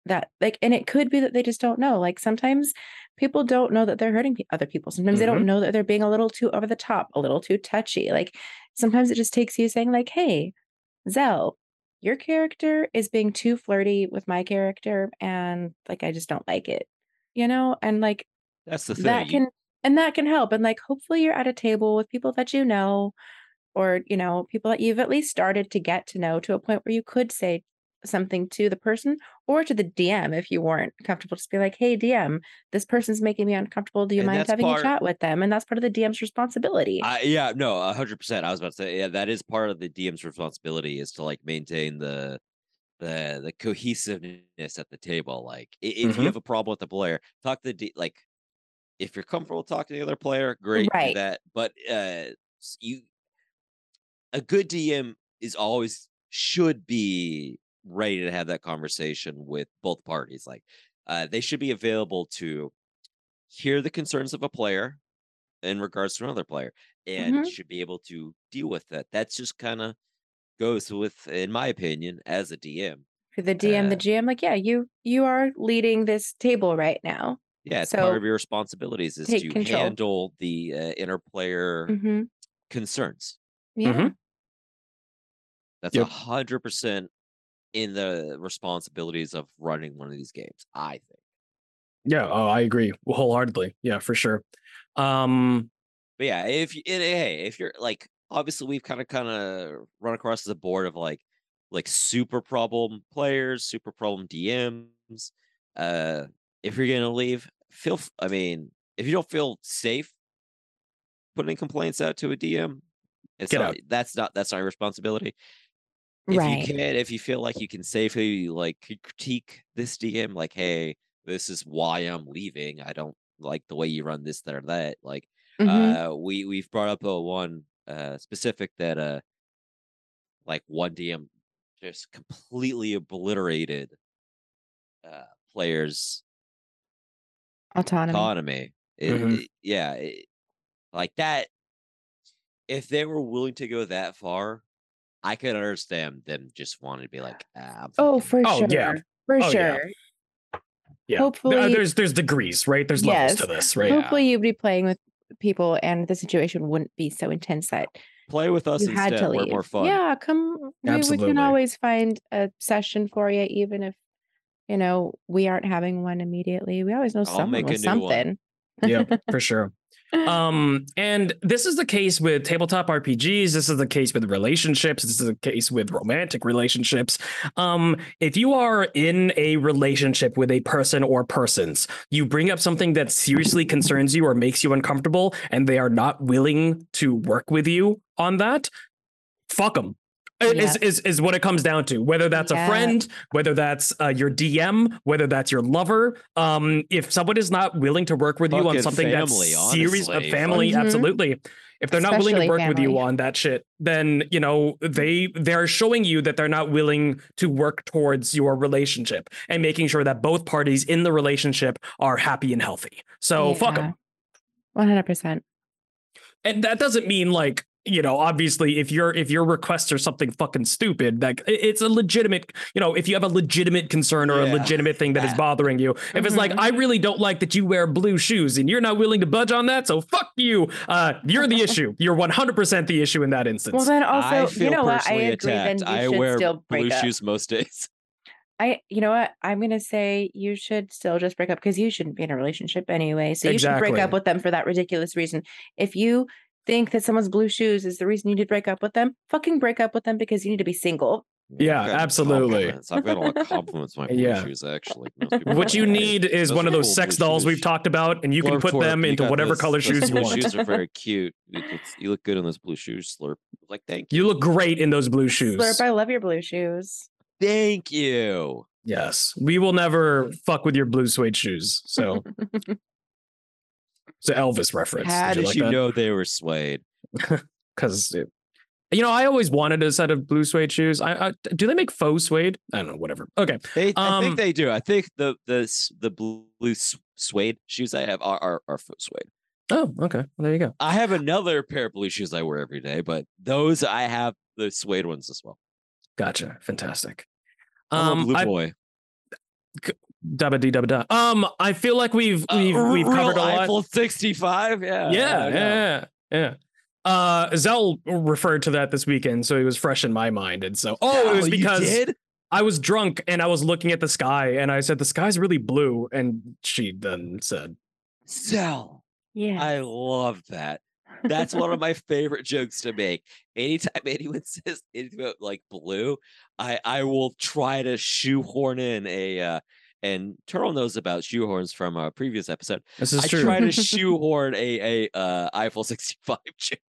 that like and it could be that they just don't know like sometimes people don't know that they're hurting other people sometimes they don't mm-hmm. know that they're being a little too over the top a little too touchy like sometimes it just takes you saying like hey zell your character is being too flirty with my character and like i just don't like it you know and like That's the thing. that can and that can help and like hopefully you're at a table with people that you know or you know people that you've at least started to get to know to a point where you could say something to the person or to the dm if you weren't comfortable just be like hey dm this person's making me uncomfortable do you And mind having part- a chat with them and that's part of the dm's responsibility I, yeah, no, a hundred percent. I was about to say, yeah, that is part of the DM's responsibility is to like maintain the the the cohesiveness at the table. Like, if Mhm. you have a problem with the player, talk to the D, like. If you're comfortable talking to the other player, great, Right. that. But uh, you, a good DM is always should be ready to have that conversation with both parties. Like, uh, they should be available to hear the concerns of a player in regards to another player and Mhm. should be able to deal with that. That's just kind of goes with, in my opinion, as a DM. for the dm the Uh, gm like yeah you you are leading this table right now Yeah, it's So, part of your responsibilities is to control. handle the uh, inner player hmm concerns. yeah Mhm. That's a hundred percent in the responsibilities of running one of these games. I think. Yeah, oh, I agree wholeheartedly. Yeah, for sure. Um, But yeah, if you, and, hey, if you're like, obviously we've kind of kind of run across the board of like, like super problem players, super problem DMs. Uh, if you're gonna leave, feel. I mean, if you don't feel safe putting complaints out to a DM, It's Get not, out. That's not that's not your responsibility. If right. you can, if you feel like you can safely like critique this DM, like, hey, this is why I'm leaving. I don't like the way you run this, that, or that. Like, Mhm. uh, we we've brought up a one uh specific that uh, like one DM just completely obliterated uh players Autonomy. autonomy. It- Mhm. it- yeah, it- like that. If they were willing to go that far, I could understand them just wanting to be like, ah, Oh, fucking- for Oh, sure. yeah. For Oh, sure. Yeah. Hopefully, Uh, there's there's degrees, right? There's levels to this, right? Yeah. hopefully you'd be playing with people and the situation wouldn't be so intense that play with us you had instead. to We're leave. more fun. Yeah, come. We, we can always find a session for you, even if you know we aren't having one immediately. We always know I'll someone make a with new one. something. yeah, for <laughs> sure. Um, and this is the case with tabletop RPGs. This is the case with relationships. This is the case with romantic relationships. Um, if you are in a relationship with a person or persons, you bring up something that seriously concerns you or makes you uncomfortable, and they are not willing to work with you on that, fuck them. Is, Yes. is is what it comes down to. Whether that's Yeah. a friend, whether that's uh, your DM, whether that's your lover. Um, if someone is not willing to work with you on something family, that's serious, a honestly. family, Mhm. absolutely. If they're not willing to Especially work with you on that shit, then you know they they're showing you that they're not willing to work towards your relationship and making sure that both parties in the relationship are happy and healthy. So fuck them. One hundred percent. And that doesn't mean like you know obviously if your if your requests are something fucking stupid like it's a legitimate you know if you have a legitimate concern or a legitimate thing that is That- bothering you if it's like Mhm. i really don't like that you wear blue shoes and you're not willing to budge on that so fuck you uh you're the issue <laughs> you're 100% the issue in that instance Well, then also, you know what? I personally agree. Then attacked. you I should wear still break blue up. shoes most days. <laughs> I, you know what? I'm gonna say you should still just break up because you shouldn't be in a relationship anyway. So you should break up with them for that ridiculous reason. If you think that someone's blue shoes is the reason you need to break up with them, fucking break up with them because you need to be single. Yeah, I've absolutely. compliments. I've got a lot of compliments on my blue Yeah. shoes, actually. What you need is Those one of those cool sex blue dolls we've talked about and you can put them you into whatever those- color those shoes you want shoes are very cute. You, it's- you look good in those blue shoes, Slurp. Like, thank you. you look great in those blue shoes Slurp, I love your blue shoes. Thank you. yes we will never fuck with your blue suede shoes so <laughs> it's an elvis reference How Did did like you that? know they were suede? <laughs> because you know I always wanted a set of blue suede shoes. I, I do they make faux suede? I don't know. Whatever. Okay. They, I Um, think they do. I think the the the blue suede shoes I have are are, are foot suede. Oh, okay. Well, there you go. I have another pair of blue shoes I wear every day, but those I have the suede ones as well. Gotcha. Fantastic. I'm a Um, blue I, boy. Dabba dee dabba da. Um, I feel like we've Uh, we've we've covered a lot. Eiffel 65. Yeah. yeah, I yeah, yeah. Uh, Zell referred to that this weekend, so it was fresh in my mind, and so oh, it was because? I was drunk and I was looking at the sky, and I said the sky's really blue, and she then said, Sell. Yeah. I love that. That's one of my favorite jokes to make. Anytime <laughs> anyone says anything about like blue, I I will try to shoehorn in a uh and Turtle knows about shoehorns from a previous episode. "This is I true." try to <laughs> shoehorn a a uh Eiffel <laughs> 65 joke.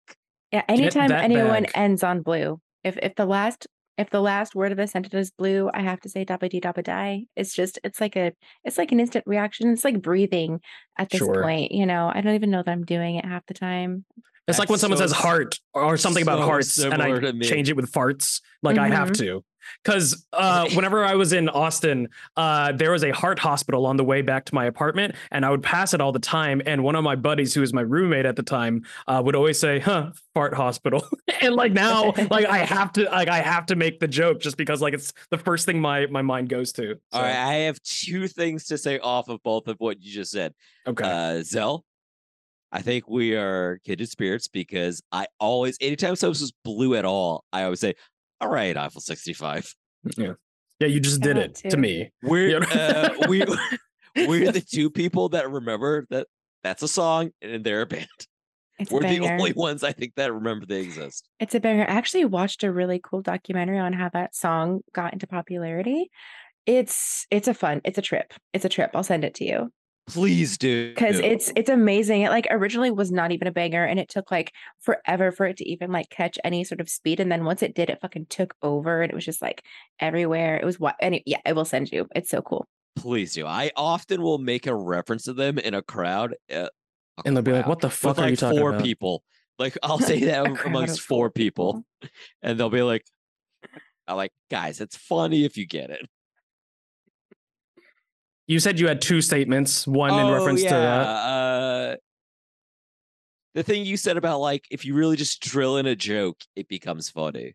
Yeah, anytime anyone bag. ends on blue, if if the last if the last word of the sentence is blue, I have to say dabba dee dabba die. It's just it's like a it's like an instant reaction. It's like breathing at this Sure. point. You know, I don't even know that I'm doing it half the time. It's like when That's someone so says heart or something about hearts, and I similar to me. change it with farts. Like I have Mhm. to, because uh, whenever I was in Austin, uh, there was a heart hospital on the way back to my apartment, and I would pass it all the time. And one of my buddies, who was my roommate at the time, uh, would always say, "Huh, fart hospital." <laughs> and like now, <laughs> like I have to, like I have to make the joke just because like it's the first thing my my mind goes to. All So, right, I have two things to say off of both of what you just said. Okay. Uh Zell, I think we are kindred spirits because I always, anytime someone says blue at all, I always say, "All right, Eiffel 65." yeah. Yeah. You just did will it to me. We're uh, <laughs> we we're the two people that remember that that's a song and they're a band. It's a We're the only ones I think that remember they exist. It's a banger. I actually watched a really cool documentary on how that song got into popularity. It's it's a fun, it's a trip. It's a trip. I'll send it to you. Please do. because it's it's amazing. It like originally was not even a banger, and it took like forever for it to even like catch any sort of speed. And then once it did, it fucking took over, and it was just like everywhere. It was what, and it, yeah, I will send you. It's so cool. Please do. I often will make a reference to them in a crowd. Uh, a And they'll be like, "What the with fuck are like you talking four about?" people. Like I'll <laughs> say that amongst of four people, <laughs> and they'll be like, "I'm like, guys, it's funny if you get it." You said you had two statements. One in reference to that. Uh, the thing you said about like if you really just drill in a joke, it becomes funny.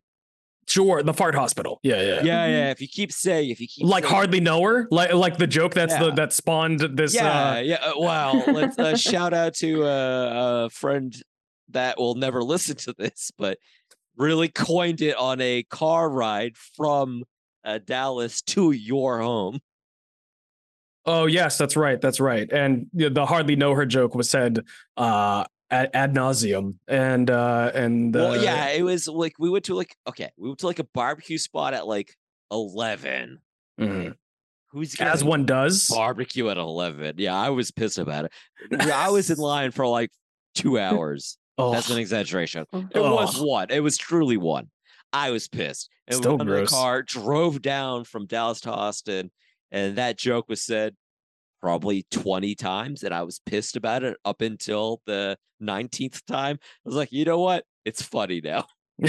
Sure, the fart hospital. Yeah, yeah. Yeah, yeah. If you keep saying, if you keep Like saying- hardly know her, like like the joke that's the that spawned this. Yeah, uh, yeah. uh, Wow. Let's uh, <laughs> shout out to uh, a friend that will never listen to this, but really coined it on a car ride from uh, Dallas to your home. Oh yes, that's right, that's right. And the the hardly know her joke was said uh ad, ad nauseum, and uh and uh, well, yeah, it was like we went to like okay, we went to like a barbecue spot at like eleven. mhm. Who's as gonna one does. barbecue at eleven? Yeah, I was pissed about it. <laughs> I was in line for like two hours. Oh, That's an exaggeration. Oh. It was Ugh. one. It was truly one. I was pissed. And Still we got in the car, drove down from Dallas to Austin, and that joke was said probably 20 times, and I was pissed about it up until the 19th time. I was like, you know what? It's funny now. <laughs>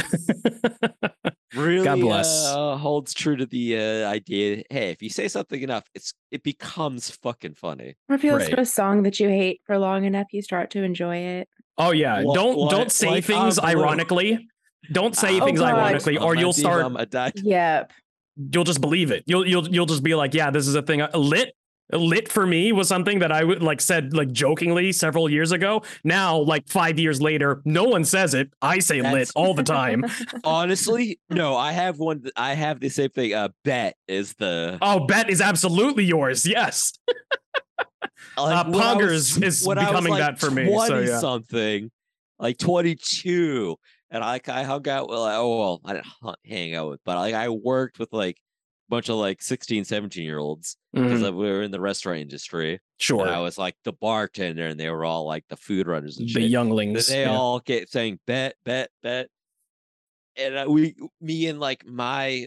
Really bless. Uh, holds true to the uh, idea. Hey, if you say something enough, it's it becomes fucking funny. Or if you listen Right. to a song that you hate for long enough, you start to enjoy it. oh yeah, What- don't what- don't say like things I'm ironically. Don't say Oh, things God. ironically, or you'll start. a Yep. You'll just believe it. You'll you'll you'll just be like, yeah, this is a thing. Lit lit for me was something that I would like said like jokingly several years ago. Now, like five years later, no one says it. I say lit all the time. <laughs> Honestly, no, I have one. I have the same thing. Uh, bet is the Oh, bet is absolutely yours. Yes. <laughs> like, Uh, Poggers is was, becoming like, that for me, so, yeah. something, like twenty two, and I I hung out with like oh well, I didn't hang out with, but like I worked with like a bunch of like 16, 17 year olds because Mhm, we were in the restaurant industry. Sure. And I was like the bartender, and they were all like the food runners and the shit. younglings. they yeah. all get saying bet, bet, bet. And uh, we, me and like my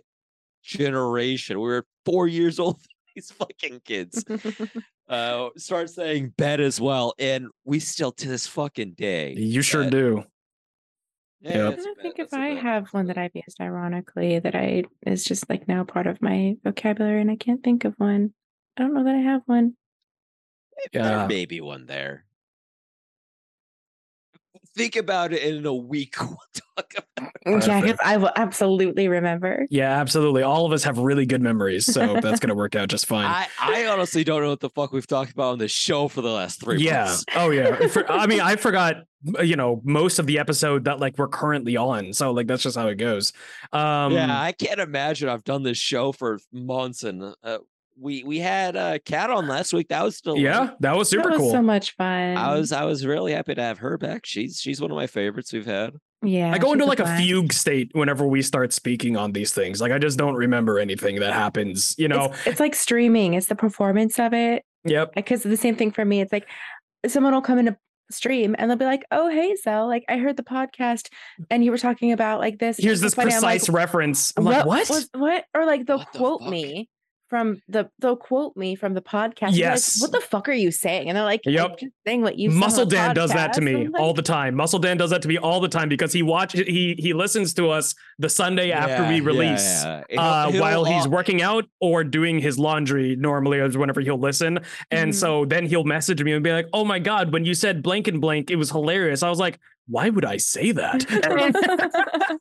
generation, we were four years <laughs> old. These fucking kids <laughs> uh, start saying bet as well, and we still to this fucking day. You sure do. Yeah, Yep. I don't think if that's a I bet. have one that I've used ironically that I is just like now part of my vocabulary and I can't think of one. I don't know that I have one. there Yeah. may be one there. Think about it, and in a week <laughs> we'll talk about. Yeah, because I will absolutely remember. Yeah, absolutely. All of us have really good memories, so <laughs> that's gonna work out just fine. I, I honestly don't know what the fuck we've talked about on this show for the last three yeah. months. <laughs> Oh yeah. For- I mean, I forgot. You know, most of the episode that like we're currently on. So like that's just how it goes. Um, yeah, I can't imagine I've done this show for months, and uh, we we had uh, Cat on last week. That was still yeah, that was super that was cool. so much fun. I was I was really happy to have her back. She's she's one of my favorites we've had. yeah. I go she's into like a blast. fugue state whenever we start speaking on these things. Like I just don't remember anything that happens. You know. It's, it's like streaming. It's the performance of it. Yep. Because the same thing for me. It's like someone will come into stream and they'll be like, "Oh, hey, Zell, like I heard the podcast and you were talking about like this." Here's it's this so funny." I'm like, precise reference. I'm like, what? was- what? Or like they'll What the quote fuck? me from the they'll quote me from the podcast. and be like, Yes. what the fuck are you saying? And they're like, Yep. I'm just saying what you said on Muscle the Dan does that to me like, all the time. Muscle Dan does that to me all the time because he watches he he listens to us the Sunday after Yeah, we release. yeah. He'll- Uh, he'll while he's working out or doing his laundry normally is whenever he'll listen and Mhm. so then he'll message me and be like oh my god when you said blank and blank it was hilarious i was like why would i say that <laughs>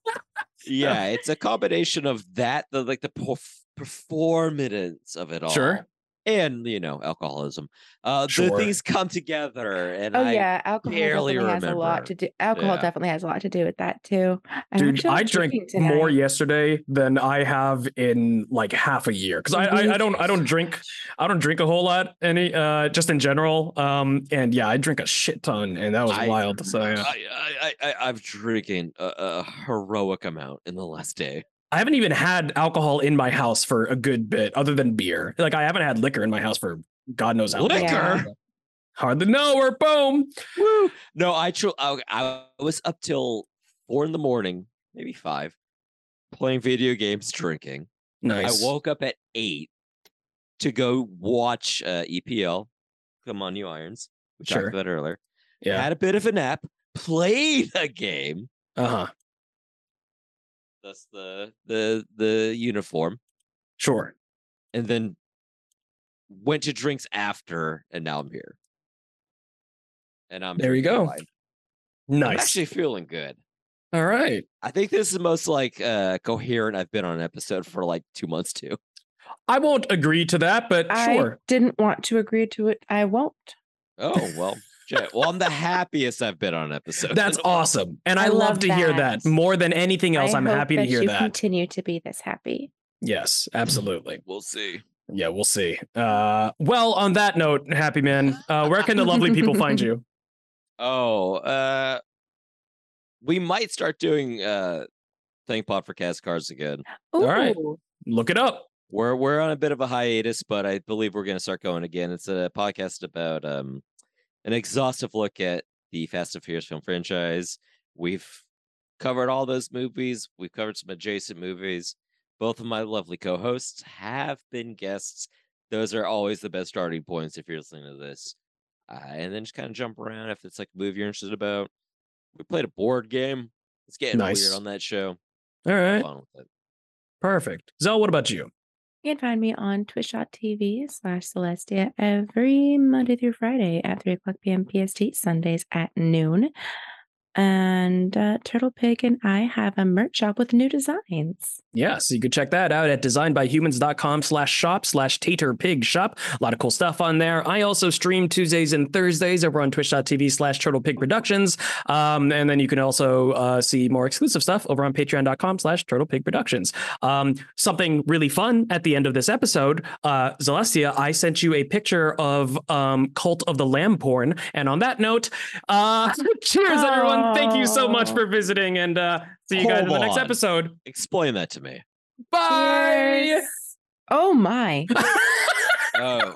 yeah, it's a combination of that, the like the perf- performance of it all, Sure. and you know alcoholism. Uh, the Sure. things come together, and Oh I, yeah, alcohol barely definitely has a lot to do. Alcohol Yeah. definitely has a lot to do with that too. I'm dude i drank drinking more yesterday than i have in like half a year because I, I i don't i don't drink i don't drink a whole lot any uh just in general um and yeah i drink a shit ton and that was I- wild so yeah I, I, I, I'm drinking a, a heroic amount in the last day. I haven't even had alcohol in my house for a good bit, other than beer. Like I haven't had liquor in my house for God knows how. Long. Liquor. Yeah. Hard to know. Or boom. Woo! No, I, tr- I I was up till four in the morning, maybe five, playing video games, drinking. Nice. I woke up at eight to go watch uh, EPL. Come on, you irons. We Sure. talked about earlier. yeah. Had a bit of a nap. Played a game. Uh huh. That's the the the uniform, Sure. and then went to drinks after, and now I'm here. And I'm There you drinking go. wine. I'm Nice. actually feeling good. All right. I think this is the most like uh coherent I've been on an episode for like two months too. I won't agree to that, but I sure. didn't want to agree to it. I won't. Oh well, shit. Well, I'm the happiest I've been on an episode. That's in a while. awesome. And I, I love, love to hear that that. more than anything else. I I'm happy to hear you that. Continue to be this happy. Yes, absolutely. We'll see. Yeah, we'll see. Uh, well, on that note, happy man, uh, where can the lovely people find <laughs> you? Oh, uh, we might start doing uh, Thank Pod for Cast Cards again. Ooh, right. Look it up. We're we're on a bit of a hiatus, but I believe we're going to start going again. It's a podcast about um an exhaustive look at the Fast and Furious film franchise. We've covered all those movies. We've covered some adjacent movies. Both of my lovely co-hosts have been guests. Those are always the best starting points if you're listening to this. Uh, and then just kind of jump around if it's like a movie you're interested about. We played a board game. It's getting Nice. weird on that show. All right. Fun with it. Perfect. Zell, what about you? You can find me on twitch.tv slash Celestia every Monday through Friday at 3 o'clock p.m. PST, Sundays at noon. And uh, Turtle Pig and I have a merch shop with new designs. Yeah, so you could check that out at designedbyhumans.com slash shop slash tater pig shop. A lot of cool stuff on there. I also stream Tuesdays and Thursdays over on twitch.tv slash turtle pig productions. Um, and then you can also uh, see more exclusive stuff over on patreon.com slash turtle pig productions. Um, something really fun at the end of this episode, uh, Celestia, I sent you a picture of um, Cult of the Lamb porn. And on that note, uh, <laughs> cheers, everyone. Thank you so much for visiting and uh, see you guys in the Hold next on. episode. Explain that to me. Bye. Cheers. Oh my. <laughs> Oh,